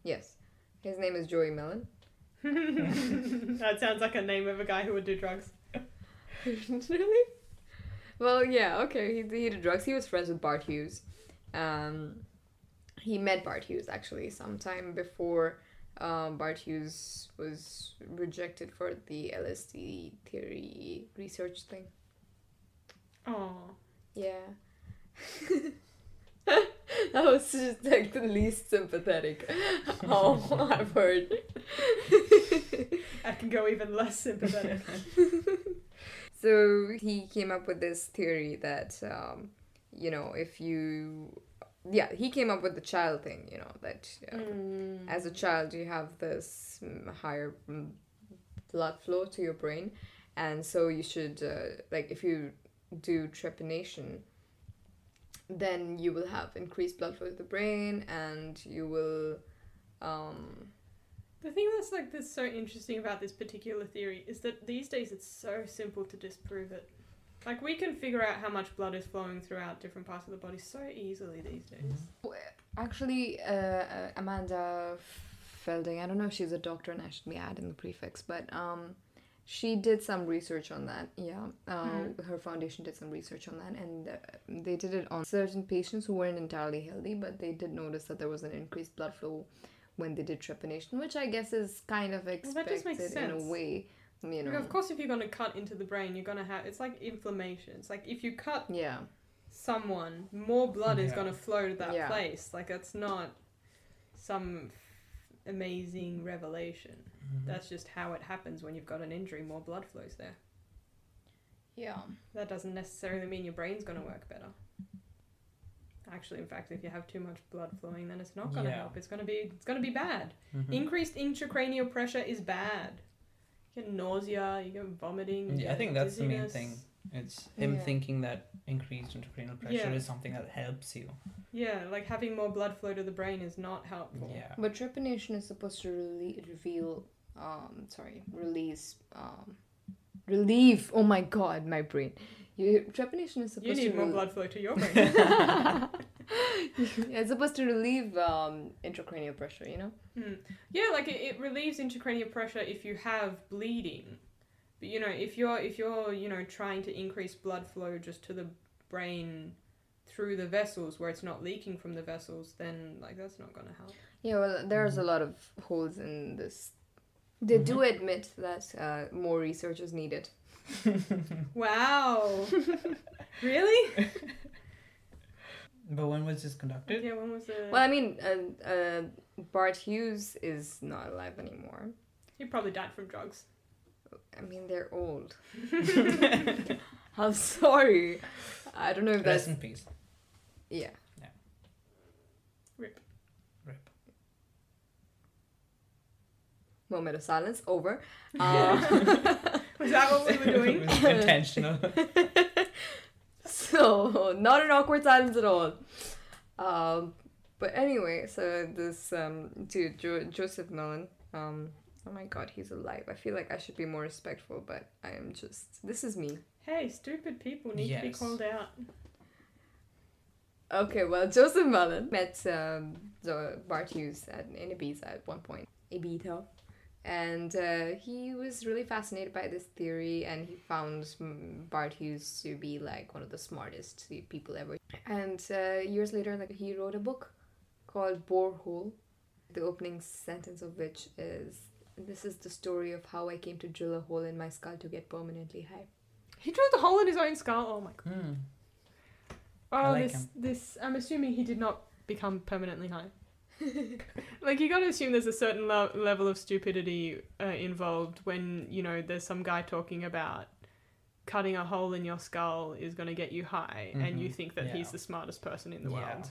yes, his name is Joey Mellen. that sounds like a name of a guy who would do drugs. really? Well, yeah, okay. He, he did drugs. He was friends with Bart Huges. Um, he met Bart Huges actually sometime before um, Bart Huges was rejected for the LSD theory research thing. Oh, Yeah. that was just like the least sympathetic oh I've heard. I can go even less sympathetic. So he came up with this theory that, um, you know, if you yeah, he came up with the child thing. You know that uh, Mm. as a child you have this mm, higher mm, blood flow to your brain, and so you should uh, like if you do trepanation, then you will have increased blood flow to the brain, and you will. Um, The thing that's like that's so interesting about this particular theory is that these days it's so simple to disprove it. Like we can figure out how much blood is flowing throughout different parts of the body so easily these days. Actually, uh, uh, Amanda Feilding, I don't know if she's a doctor and I should be adding the prefix, but um, she did some research on that. Yeah, uh, Hmm. her foundation did some research on that, and uh, they did it on certain patients who weren't entirely healthy, but they did notice that there was an increased blood flow when they did trepanation, which I guess is kind of that expected just makes in a way. You know, of course, if you're gonna cut into the brain, you're gonna have it's like inflammation. It's like if you cut yeah, someone, more blood is Yeah. gonna flow to that Yeah. place. Like that's not some f- amazing revelation. Mhm. That's just how it happens when you've got an injury. More blood flows there. yeah. That doesn't necessarily mean your brain's going to work better. Actually, in fact, if you have too much blood flowing, then it's not going to Yeah. help. It's going to be it's going to be bad. Mhm. Increased intracranial pressure is bad. You get nausea, you get vomiting. you Yeah, I think that's the main thing. It's him Yeah. thinking that increased intracranial pressure Yeah. is something that helps you. Yeah, like having more blood flow to the brain is not helpful. Yeah. But trepanation is supposed to really reveal, um, sorry, release, um, relieve. Oh my god, my brain. You, trepanation is supposed to. You need to more rel- blood flow to your brain. it's supposed to relieve um, intracranial pressure. You know. Hmm. Yeah, like it, it relieves intracranial pressure if you have bleeding. But you know, if you're if you're, you know, trying to increase blood flow just to the brain through the vessels where it's not leaking from the vessels, then like that's not gonna help. Yeah, well, there's a lot of holes in this. They do admit that uh, more research is needed. Wow. really? But when was this conducted? Yeah, when was it? Well, I mean, uh, uh, Bart Huges is not alive anymore. He probably died from drugs. I mean, they're old. I'm sorry. I don't know if that's Rest in peace. Yeah. Yeah. Rip. Rip. Moment of silence over. Uh, Was that what we were doing? intentional. so not an awkward silence at all. Um, but anyway, so this um dude jo- Joseph Mellen. Um, oh my God, he's alive. I feel like I should be more respectful, but I am just. This is me. Hey, stupid people need to be called out. Okay, well, Joseph Mellen met um, the Bart Huges at, in Ibiza at one point. Ibiza. And uh, he was really fascinated by this theory, and he found mm, Bart Huges to be like one of the smartest people ever. And uh, years later, like he wrote a book called Borehole, the opening sentence of which is, "This is the story of how I came to drill a hole in my skull to get permanently high." He drilled a hole in his own skull. Oh my god. Hmm. Oh, I like this him. this. I'm assuming he did not become permanently high. like you got to assume there's a certain lo- level of stupidity uh, involved when you know there's some guy talking about cutting a hole in your skull is going to get you high, and you Mhm. think that he's the smartest person in the Yeah. world.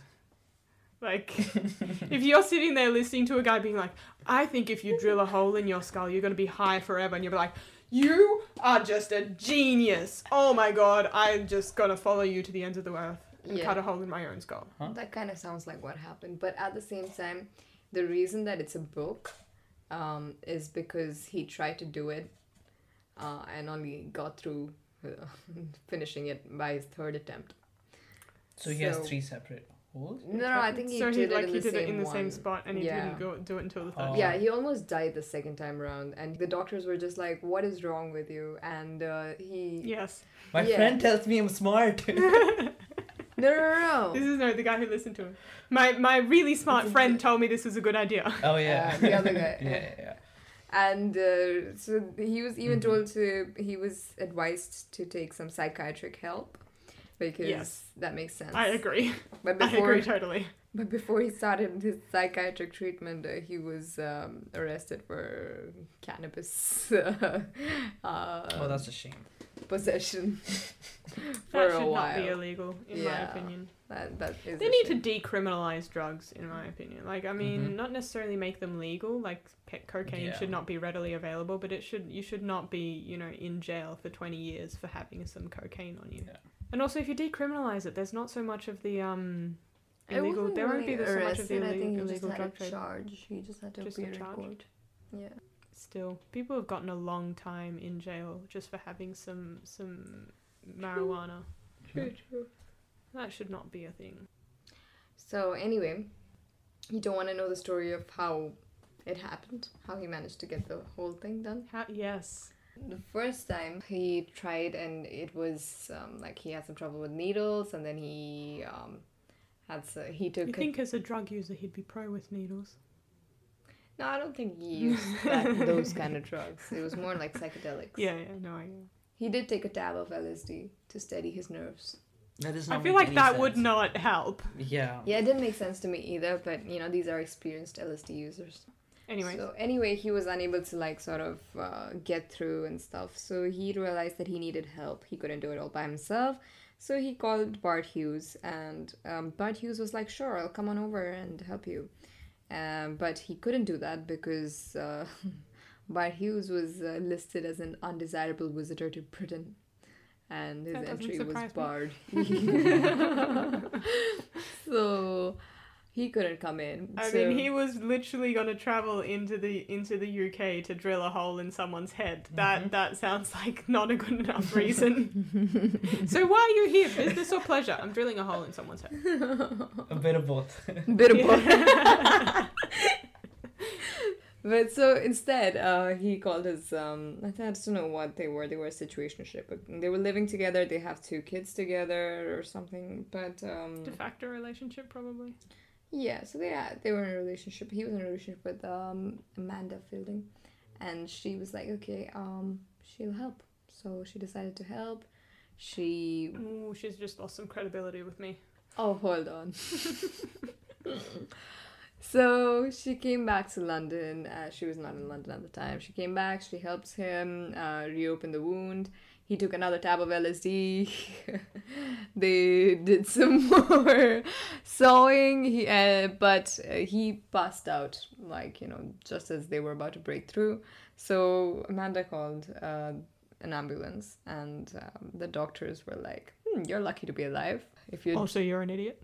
Like, if you're sitting there listening to a guy being like, "I think if you drill a hole in your skull, you're going to be high forever," and you're like, "You are just a genius! Oh my god, I'm just gonna follow you to the ends of the earth and Yeah. cut a hole in my own skull." Huh? That kind of sounds like what happened, but at the same time, the reason that it's a book um, is because he tried to do it uh, and only got through uh, finishing it by his third attempt. So he has three separate holes? No, no, I think he so did he like it in he the did same it in the same spot, and he Yeah. didn't go do it until the third. Oh. Yeah, he almost died the second time around, and the doctors were just like, "What is wrong with you?" And uh, he, Yes. My Yeah. friend tells me I'm smart. no, no, no, This is no the guy who listened to him. My my really smart friend told me this was a good idea. oh yeah. Uh, the other guy. yeah, yeah, yeah. And uh, so he was even Mhm. told to, he was advised to take some psychiatric help because Yes. that makes sense. I agree. But I agree totally. But before he started his psychiatric treatment, uh, he was um, arrested for cannabis uh, oh, that's a shame. Possession for That a should while. not be illegal, in my Yeah. opinion. That, that is They a need shame. to decriminalize drugs, in my opinion. Like, I mean, Mhm. not necessarily make them legal. Like, pe- cocaine Yeah. should not be readily available, but it should. You should not be, you know, in jail for twenty years for having some cocaine on you. Yeah. And also, if you decriminalize it, there's not so much of the um I illegal. wasn't There won't really be so much of the arrested, I ille- think he just illegal had drug a trade. charge. You just had to Just a appear in charge. court. Yeah. Still, people have gotten a long time in jail just for having some some marijuana. True, true. That should not be a thing. So anyway, you don't want to know the story of how it happened, how he managed to get the whole thing done. How, yes. The first time he tried, and it was um, like he had some trouble with needles, and then he um, had s he took. You think as a drug user he'd be pro with needles? No, I don't think he used that, those kind of drugs. It was more like psychedelics. Yeah, yeah, no, I. He did take a tab of LSD to steady his nerves. That does I feel like any that would not help. Yeah. Yeah, it didn't make sense to me either, but you know these are experienced LSD users. Anyway, So anyway, he was unable to like sort of uh, get through and stuff. So he realized that he needed help. He couldn't do it all by himself. So he called Bart Huges, and um, Bart Huges was like, "Sure, I'll come on over and help you." Um, but he couldn't do that because uh, Bart Huges was uh, listed as an undesirable visitor to Britain, and his entry was barred. so he couldn't come in. I so- mean, he was literally going to travel into the into the UK to drill a hole in someone's head. That that sounds like not a good enough reason. so why are you here, business or pleasure? I'm drilling a hole in someone's head. A bit of both. bit of both. But so instead, uh, he called his um, I don't know what they were. They were a situationship. But they were living together. They have two kids together or something. But um, De facto relationship, probably. Yeah, so they had, they were in a relationship. He was in a relationship with um, Amanda Feilding, and she was like, okay, um, she'll help. So she decided to help. She Ooh, she's just lost some credibility with me. Oh, hold on. so she came back to London. Uh, she was not in London at the time. She came back. She helps him uh, reopen the wound. He took another tab of LSD. they did some more sawing. He, uh, but uh, he passed out, like you know, just as they were about to break through. So Amanda called uh, an ambulance, and um, the doctors were like, hmm, "You're lucky to be alive. If you Also, you're an idiot.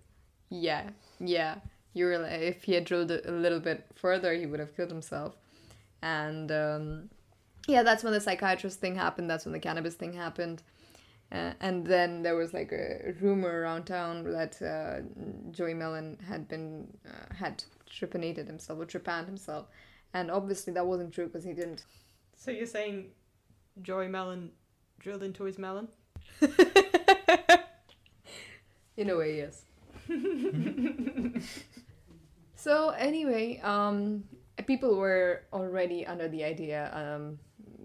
yeah, yeah. You were if he had drilled a little bit further, he would have killed himself. And um, yeah, that's when the psychiatrist thing happened. That's when the cannabis thing happened. Uh, and then there was like a rumor around town that uh, Joey Mellen had been uh, had trepanated himself or trepanned himself, and obviously that wasn't true because he didn't. So you're saying Joey Melon drilled into his melon? In a way, yes. so anyway, um, people were already under the idea um,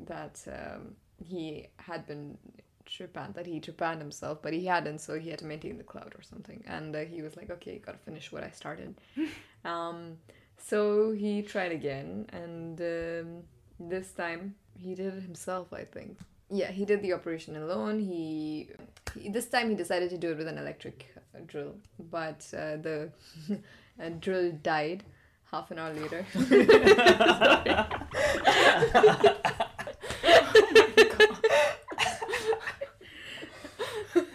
that um, he had been trepanned, that he trepanned himself, but he hadn't, so he had to maintain the cloud or something. And uh, he was like, okay, gotta finish what I started. um, so he tried again, and um, this time he did it himself, I think. Yeah, he did the operation alone. He, he this time he decided to do it with an electric uh, drill, but uh, the drill died half an hour later.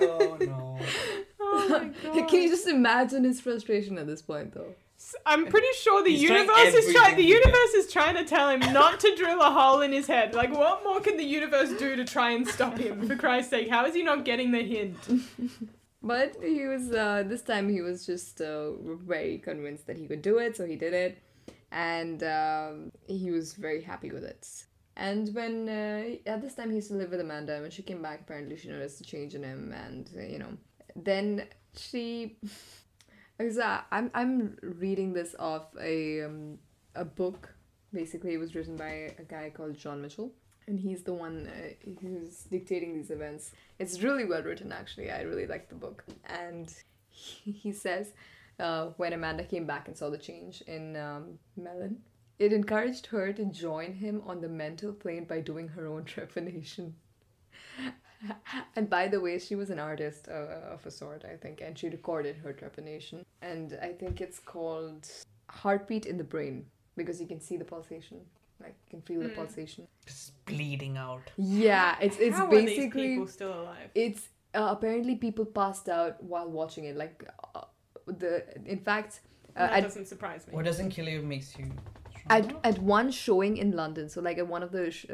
oh no. Oh my god. Can you just imagine his frustration at this point, though? I'm pretty sure the He's trying universe is trying. The everything he can. universe is trying to tell him not to drill a hole in his head. Like, what more can the universe do to try and stop him? For Christ's sake, how is he not getting the hint? But he was uh, this time he was just uh, very convinced that he could do it, so he did it, and um, he was very happy with it. And when uh, at this time he used to live with Amanda, and when she came back, apparently she noticed a change in him, and uh, you know, then she. I'm I'm reading this off a um, a book. Basically, it was written by a guy called John Michell, and he's the one uh, who's dictating these events. It's really well written, actually. I really like the book. And he, he says, uh, when Amanda came back and saw the change in um, Mellen. It encouraged her to join him on the mental plane by doing her own trepanation. and by the way, she was an artist uh, of a sort, I think, and she recorded her trepanation. And I think it's called Heartbeat in the Brain because you can see the pulsation, like you can feel the Mm. pulsation. Just bleeding out. Yeah, it's it's How are these basically people still alive? it's uh, apparently people passed out while watching it. Like uh, the in fact, uh, that at, doesn't surprise me. What doesn't kill you makes you at at one showing in London, so like at one of the sh-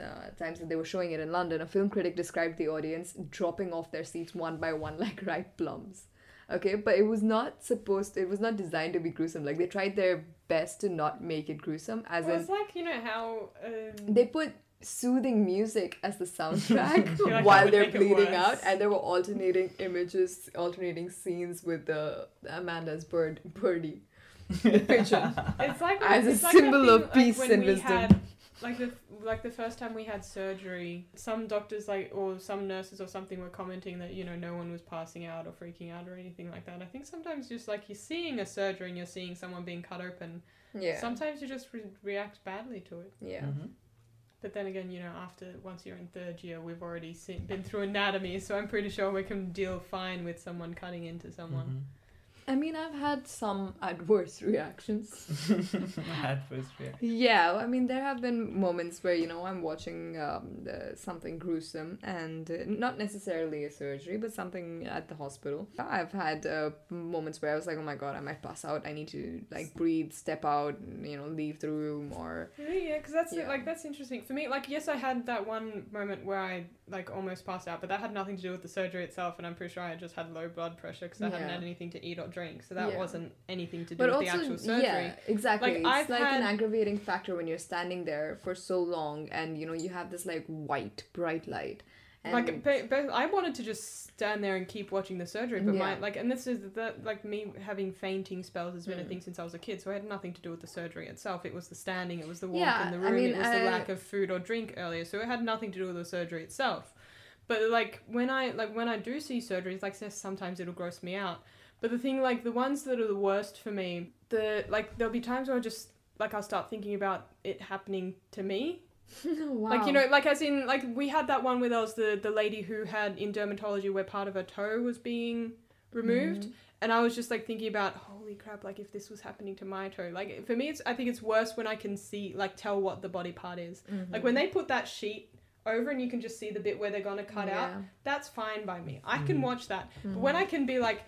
uh, uh, times that they were showing it in London, a film critic described the audience dropping off their seats one by one like ripe plums. Okay, but it was not supposed. it was not designed to be gruesome. Like they tried their best to not make it gruesome, as well, in it's like you know how um, they put soothing music as the soundtrack like while they're bleeding out and there were alternating images alternating scenes with the amanda's bird birdie the pigeon it's like as a like symbol thing, of peace when and wisdom. Had, like the like the first time we had surgery, some doctors like or some nurses or something were commenting that you know no one was passing out or freaking out or anything like that. I think sometimes just like you're seeing a surgery and you're seeing someone being cut open. yeah Sometimes you just re- react badly to it. yeah Mhm. But then again, you know, after once you're in third year, we've already seen, been through anatomy, so I'm pretty sure we can deal fine with someone cutting into someone. Mhm. I mean i've had some adverse reactions Adverse reaction. Yeah, I mean, there have been moments where, you know, I'm watching um, the, something gruesome and uh, not necessarily a surgery, but something at the hospital. I've had uh, moments where I was like, oh my god, I might pass out. I need to, like, breathe, step out, you know, leave the room or. Really? Yeah, because that's Yeah. like that's interesting for me. Like, yes, I had that one moment where I like almost passed out, but that had nothing to do with the surgery itself, and I'm pretty sure I just had low blood pressure because I hadn't had anything to eat or drink, so that Yeah. wasn't anything to do But with also, the actual surgery. yeah, exactly. Like, it's I've like an aggravating factor when you're standing there for so long and, you know, you have this, like, white, bright light. And like, but, but I wanted to just stand there and keep watching the surgery, but my like, and this is that like me having fainting spells has been a Mm. thing since I was a kid, so it had nothing to do with the surgery itself. It was the standing, it was the walk Yeah, in the I room, mean, it was the lack of food or drink earlier, so it had nothing to do with the surgery itself. But like when I like when I do see surgeries, like sometimes it'll gross me out. But the thing like the ones that are the worst for me, the like there'll be times where I just like I'll start thinking about it happening to me wow. like you know, like as in like we had that one where there was the the lady who had in dermatology where part of her toe was being removed, Mhm. and I was just like thinking about holy crap, like if this was happening to my toe, like for me, it's I think it's worse when I can see like tell what the body part is. Like when they put that sheet over and you can just see the bit where they're gonna cut out, that's fine by me. I can Mhm. watch that. But Mm-hmm. when I can be like,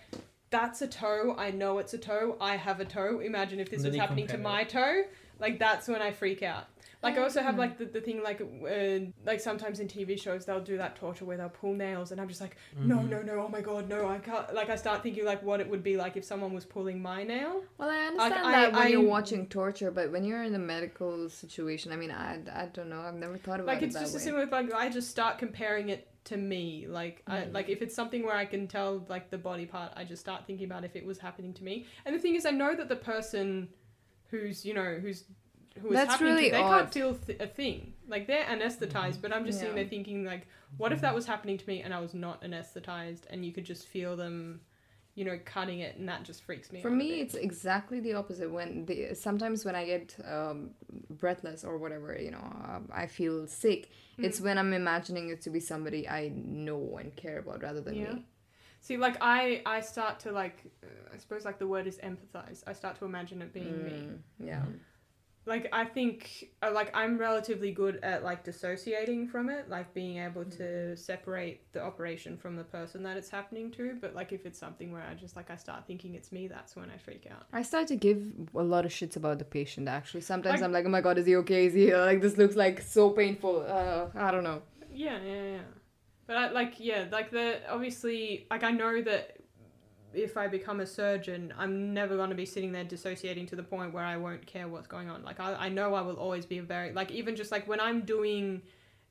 that's a toe, I know it's a toe, I have a toe. Imagine if this And was happening to compare my toe. Like that's when I freak out. Like I also have Mm. like the, the thing like uh, like sometimes in TV shows they'll do that torture where they'll pull nails and I'm just like no Mhm. no no oh my god no I can't like I start thinking like what it would be like if someone was pulling my nail. Well, I understand I- that when I- you're watching torture, but when you're in a medical situation, I mean, I, I don't know. I've never thought about Like it it's that just way. a similar with like I just start comparing it to me like I, Mm. like if it's something where I can tell like the body part I just start thinking about if it was happening to me and the thing is I know that the person who's you know who's who is That's happening really to they odd. can't feel th- a thing like they're anesthetized but I'm just sitting there thinking like what if that was happening to me and I was not anesthetized and you could just feel them you know cutting it and that just freaks me For me, it's exactly the opposite. When the sometimes when I get um, breathless or whatever, you know, um, I feel sick. It's Mm. when I'm imagining it to be somebody I know and care about rather than Yeah. me. See, like I, I start to like, uh, I suppose like the word is empathize. I start to imagine it being me. Mm, yeah. Like I think, uh, like I'm relatively good at like dissociating from it, like being able to separate the operation from the person that it's happening to. But like if it's something where I just like I start thinking it's me, that's when I freak out. I start to give a lot of shits about the patient. Actually, sometimes Like- I'm like, oh my god, is he okay? Is he like this? Looks like so painful. Uh, I don't know. Yeah, yeah, yeah. But I, like, yeah, like the obviously, like I know that if I become a surgeon, I'm never going to be sitting there dissociating to the point where I won't care what's going on. Like I, I know I will always be a very like even just like when I'm doing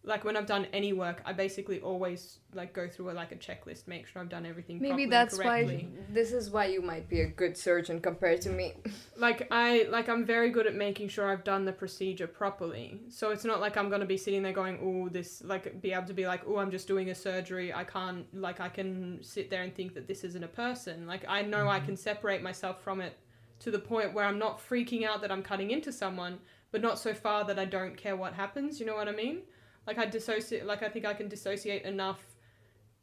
like when I've done any work, I basically always like go through a, like a checklist, make sure I've done everything. Maybe that's correctly. why this is why you might be a good surgeon compared to me. like I like I'm very good at making sure I've done the procedure properly. So it's not like I'm gonna be sitting there going, "Oh, this," like be able to be like, "Oh, I'm just doing a surgery. I can't like I can sit there and think that this isn't a person." Like I know I Mhm. can separate myself from it to the point where I'm not freaking out that I'm cutting into someone, but not so far that I don't care what happens. You know what I mean? Like I dissociate. Like I think I can dissociate enough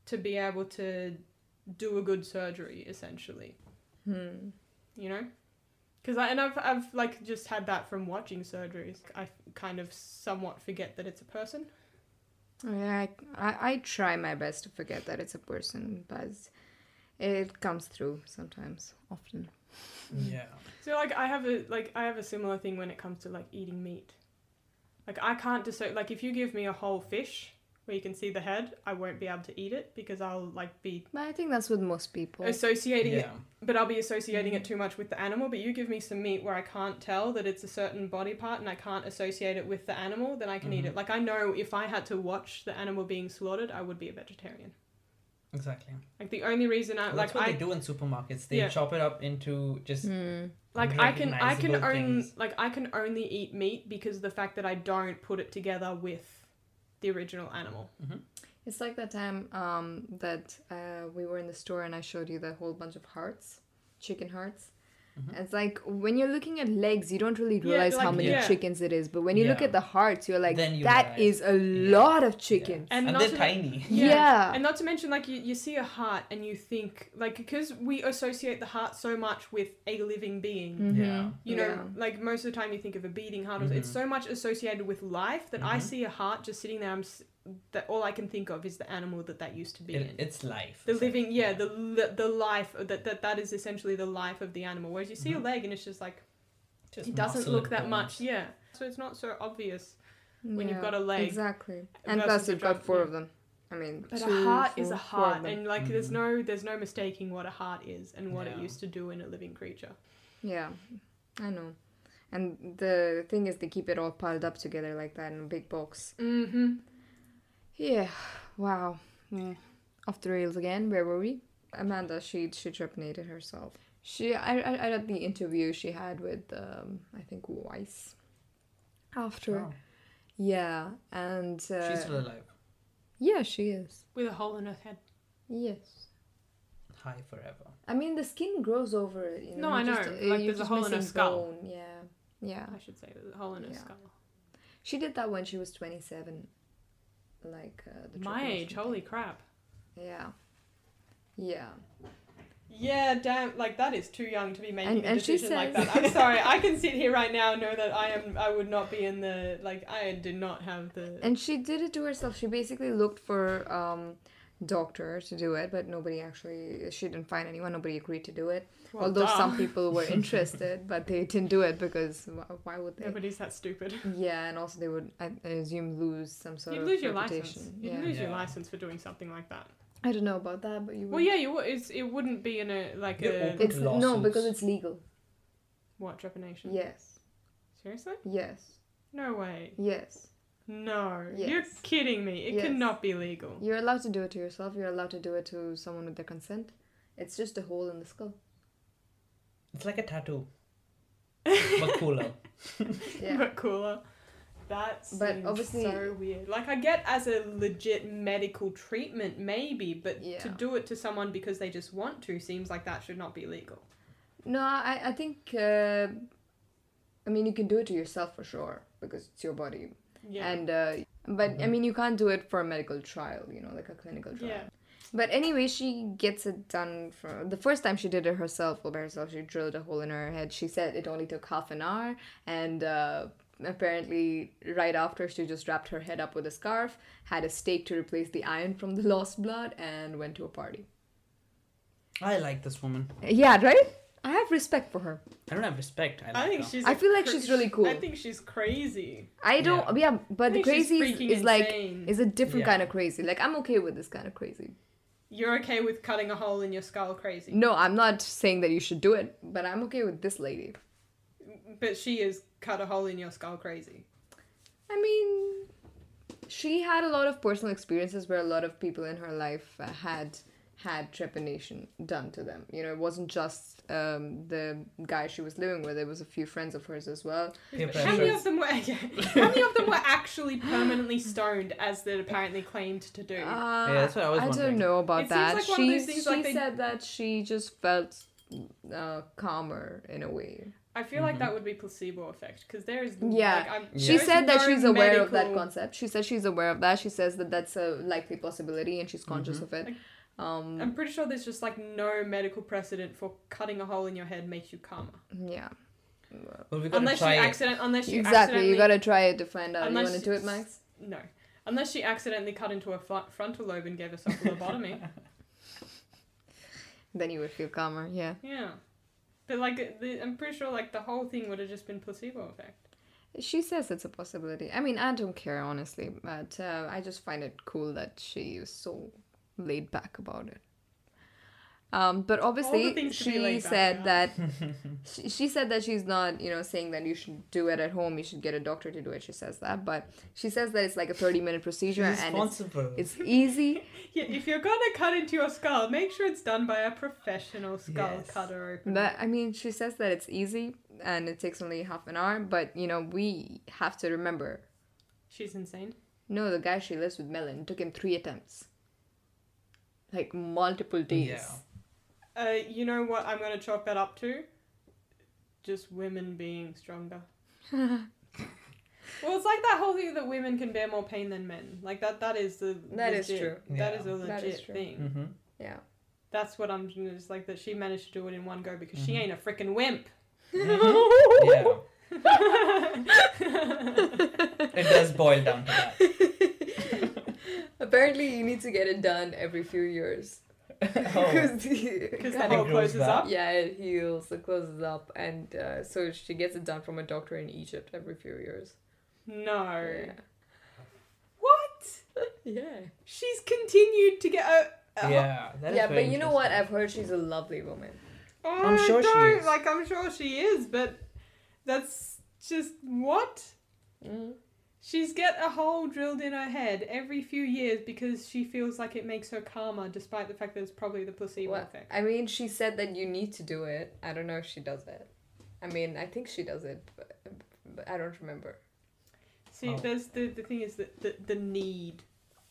to be able to do a good surgery, essentially Hmm. you know because I and I've I've like just had that from watching surgeries. I kind of somewhat forget that it's a person. Yeah, I, I, I try my best to forget that it's a person, but it comes through sometimes, often. Yeah. So like I have a like I have a similar thing when it comes to like eating meat. Like I can't disso like if you give me a whole fish where you can see the head, I won't be able to eat it because I'll like be But I think that's with most people. associating it Yeah. but I'll be associating it mm. too much with the animal. But you give me some meat where I can't tell that it's a certain body part and I can't associate it with the animal, then I can eat it. Mm-hmm. Like I know if I had to watch the animal being slaughtered, I would be a vegetarian. Exactly. Like the only reason I Well, like that's what I they do in supermarkets. They Yeah. chop it up into just Hmm. like I can I can recognizable own like I can only eat meat because of the fact that I don't put it together with the original animal. It's like that time um, that uh, we were in the store and I showed you the whole bunch of hearts, chicken hearts. Mhm. It's like when you're looking at legs, you don't really Yeah, realize how many yeah. chickens it is. But when you look at the hearts, you're like, Then you that realize. is a Yeah. lot of chickens. And And, not they're to- tiny. Yeah. And not to mention, like, you, you see a heart and you think, like, because we associate the heart so much with a living being. Mhm. Yeah. You know, Yeah. like, most of the time you think of a beating heart, or it's so much associated with life that I Mhm. see a heart just sitting there, I'm, s- that all I can think of is the animal that that used to be It, in. it's life. the essentially. living, yeah, the, the the life that, that that is essentially the life of the animal. Whereas you see a Mhm. leg and it's just like Just it doesn't look and that much, yeah. So it's not so obvious. when you've got a leg Exactly. And plus, you've got four of them. I mean, But two, a heart is a heart, and like there's Mhm. no there's no mistaking what a heart is and what it used to do in a living creature. Yeah, I know. And the thing is, they keep it all piled up together like that in a big box. Mm-hmm. Yeah. Wow. Mm. Off the rails again. Where were we? Amanda. She she trepanated herself. She I I, I read the interview she had with um I think Weiss. After Oh, yeah, and uh, she's still alive. yeah, she is. With a hole in her head. Yes. High forever. I mean, the skin grows over it. You know, No, I you're know, just- like, there's a hole in her skull. bone. Yeah. Yeah. I should say there's a hole in her Yeah. skull. She did that when she was 27. Like uh, the My age, trepanation holy crap. Yeah. Yeah. Yeah, damn, like that is too young to be making And- a and she decision like that. I'm sorry, I can sit here right now and know that I am I would not be in the like I did not have the And she did it to herself. She basically looked for um doctor to do it, but nobody actually she didn't find anyone. Nobody agreed to do it. well, Although duh. some people were interested, but they didn't do it because why would they? nobody's that stupid. Yeah, and also they would I, I assume lose some sort You'd of lose your reputation. license. You'd Yeah. lose your license for doing something like that. I don't know about that, but you. Well, yeah, you would. It's it wouldn't be in a like You're a It's to no because it's legal. what trepanation. Yes. Seriously? Yes. No way. Yes. No. Yes. You're kidding me. It Yes. cannot be legal. You're allowed to do it to yourself. You're allowed to do it to someone with their consent. It's just a hole in the skull. It's like a tattoo, but cooler. Yeah. but cooler. That But seems obviously- so weird. Like I get as a legit medical treatment, maybe, but to do it to someone because they just want to seems like that should not be legal. No, I, I think, uh, I mean, you can do it to yourself for sure because it's your body. Yeah. And, uh, but I Mhm. mean, you can't do it for a medical trial, you know, like a clinical trial. Yeah. But anyway, she gets it done for the first time she did it herself, all by herself. She drilled a hole in her head. She said it only took half an hour, and uh, apparently, right after, she just wrapped her head up with a scarf, had a stake to replace the iron from the lost blood, and went to a party. I like this woman. Yeah, right? I have respect for her. I don't have respect. I, like I think her. she's. I a feel like cra- she's really cool. I think she's crazy. I don't, yeah, but the I think she's crazy is, is like, is a different Yeah. kind of crazy. Like, I'm okay with this kind of crazy. You're okay with cutting a hole in your skull, crazy. No, I'm not saying that you should do it, but I'm okay with this lady. But she is cut a hole in your skull, crazy. I mean, she had a lot of personal experiences where a lot of people in her life uh, had had trepanation done to them. You know, it wasn't just um, the guy she was living with; it was a few friends of hers as well. Peer How many of them were? Yeah, how many of them were actually permanently stoned, as they apparently claimed to do? Uh, that's what I was I wondering. don't know about It seems that. like one she of those things she like they- said that she just felt uh, calmer in a way. I feel like that would be placebo effect because there is Yeah. Like, I'm, She there's said that no she's aware of that concept. She said she's aware of that. She says that that's a likely possibility and she's conscious Mhm. of it. Like- Um, I'm pretty sure there's just like no medical precedent for cutting a hole in your head makes you calmer. yeah. Well, we gotta Unless you try it. accident, unless you Exactly. You gotta try it to find out. You want to do it, Max? no, unless she accidentally cut into her fr- frontal lobe and gave herself a lobotomy. Then you would feel calmer. Yeah. yeah, but like the, I'm pretty sure like the whole thing would have just been placebo effect. She says it's a possibility. I mean, I don't care honestly, but uh, I just find it cool that she is so laid back about it. Um, but obviously, things to be she said about. that she, she said that she's not, you know, saying that you should do it at home. You should get a doctor to do it. She says that, but she says that it's like a thirty-minute procedure and it's, it's easy. Yeah, if you're gonna cut into your skull, make sure it's done by a professional skull Yes. cutter. Opener. That I mean, she says that it's easy and it takes only half an hour. But you know, we have to remember. She's insane. No, the guy she lives with, Mellen, took him three attempts. Like multiple days. Yeah. Uh, you know what I'm gonna chalk that up to? Just women being stronger. well, it's like that whole thing that women can bear more pain than men. Like that. That is the. That is legit- true. That Yeah. is a legit That is true. thing. Mm-hmm. Yeah. That's what I'm. It's like that she managed to do it in one go because she Mhm. ain't a freaking wimp. Yeah. It does boil down to that. Apparently, you need to get it done every few years. Because Because the And it hole grows closes back. up. yeah, it heals, it closes up, and uh, so she gets it done from a doctor in Egypt every few years. No. Yeah. What? Yeah. She's continued to get a. a Yeah. that is yeah, but you know what? I've heard she's a lovely woman. Oh, I'm sure she don't- is. Like I'm sure she is, but that's just what Mm. She's get a hole drilled in her head every few years because she feels like it makes her calmer, despite the fact that it's probably the placebo What? effect. I mean, she said that you need to do it. I don't know if she does it. I mean, I think she does it, but, but I don't remember. See, Oh. there's the the thing is that the the need.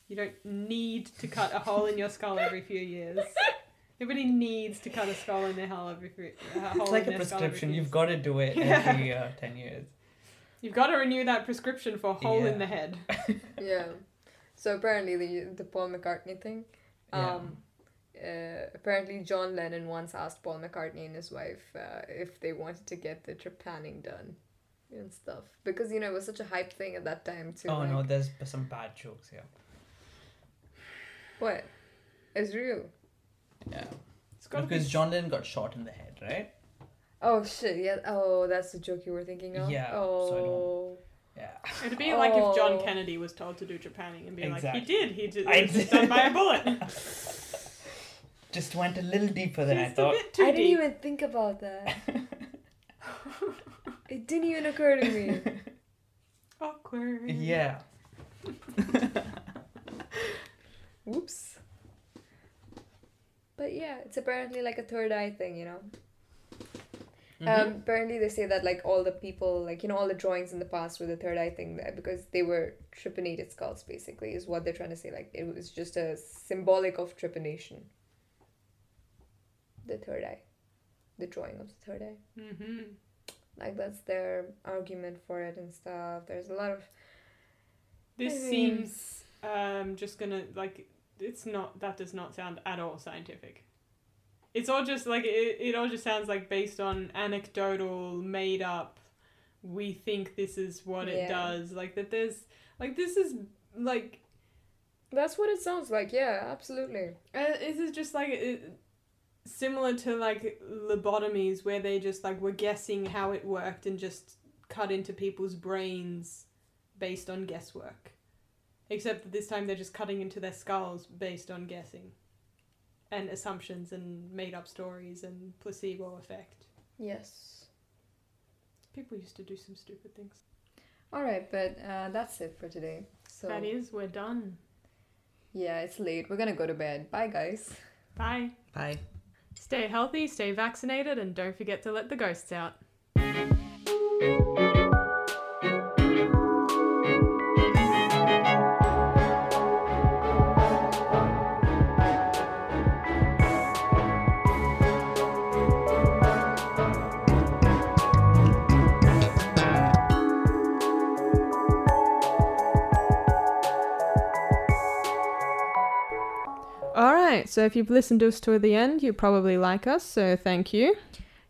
You don't need to cut a hole in your skull every few years. Nobody needs to cut a skull in their hole every few. A hole It's like in a their skull every prescription. You've got to do it Yeah. every uh, 10 years. You've got to renew that prescription for hole in the head. yeah. So apparently the the Paul McCartney thing. Yeah. Um, uh, apparently John Lennon once asked Paul McCartney and his wife uh, if they wanted to get the trepanning done and stuff because you know it was such a hype thing at that time too. oh, like, no, there's some bad jokes here. What? It's real. Yeah. It's got to be Because John Lennon got shot in the head, right? Oh shit! Yeah. Oh, that's the joke you were thinking of. Yeah, so Oh. Yeah. It'd be like if John Oh. Kennedy was told to do trepanning and be Exactly. like, he did, he did, I it was did. done by a bullet. Just went a little deeper than I Just a thought. bit too I didn't deep. even think about that. it didn't even occur to me. Awkward. Yeah. Whoops. But yeah, it's apparently like a third eye thing, you know. Mhm. Um, apparently they say that like all the people, like you know, all the drawings in the past were the third eye thing there because they were trepanated skulls. Basically, is what they're trying to say. Like it was just a symbolic of trepanation. The third eye, the drawing of the third eye. Mm-hmm. Like that's their argument for it and stuff. There's a lot of This I mean- seems um just gonna like it's not that does not sound at all scientific. It's all just like it, it all just sounds like based on anecdotal made up we think this is what it does like that there's like this is like That's what it sounds like. Yeah, absolutely. Uh, this is just like it, similar to like lobotomies where they just like were guessing how it worked and just cut into people's brains based on guesswork. Except that this time they're just cutting into their skulls based on guessing and assumptions and made up stories and placebo effect. Yes. People used to do some stupid things. All right, but uh, that's it for today. So That is, we're done. yeah, it's late. We're gonna go to bed. Bye, guys. Bye. Bye. Stay healthy, stay vaccinated, and don't forget to let the ghosts out. Alright, so if you've listened to us to the end, you probably like us, so thank you.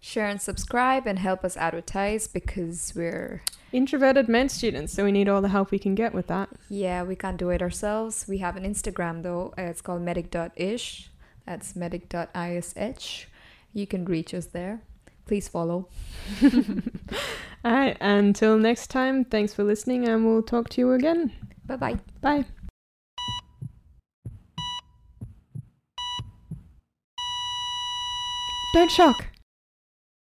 Share and subscribe and help us advertise because we're Introverted med students, so we need all the help we can get with that. yeah we can't do it ourselves. We have an Instagram though. Uh, It's called medic.ish. That's medic.ish. You can reach us there. Please follow. Alright, until next time, thanks for listening, and we'll talk to you again. Bye bye. Bye. Don't shock.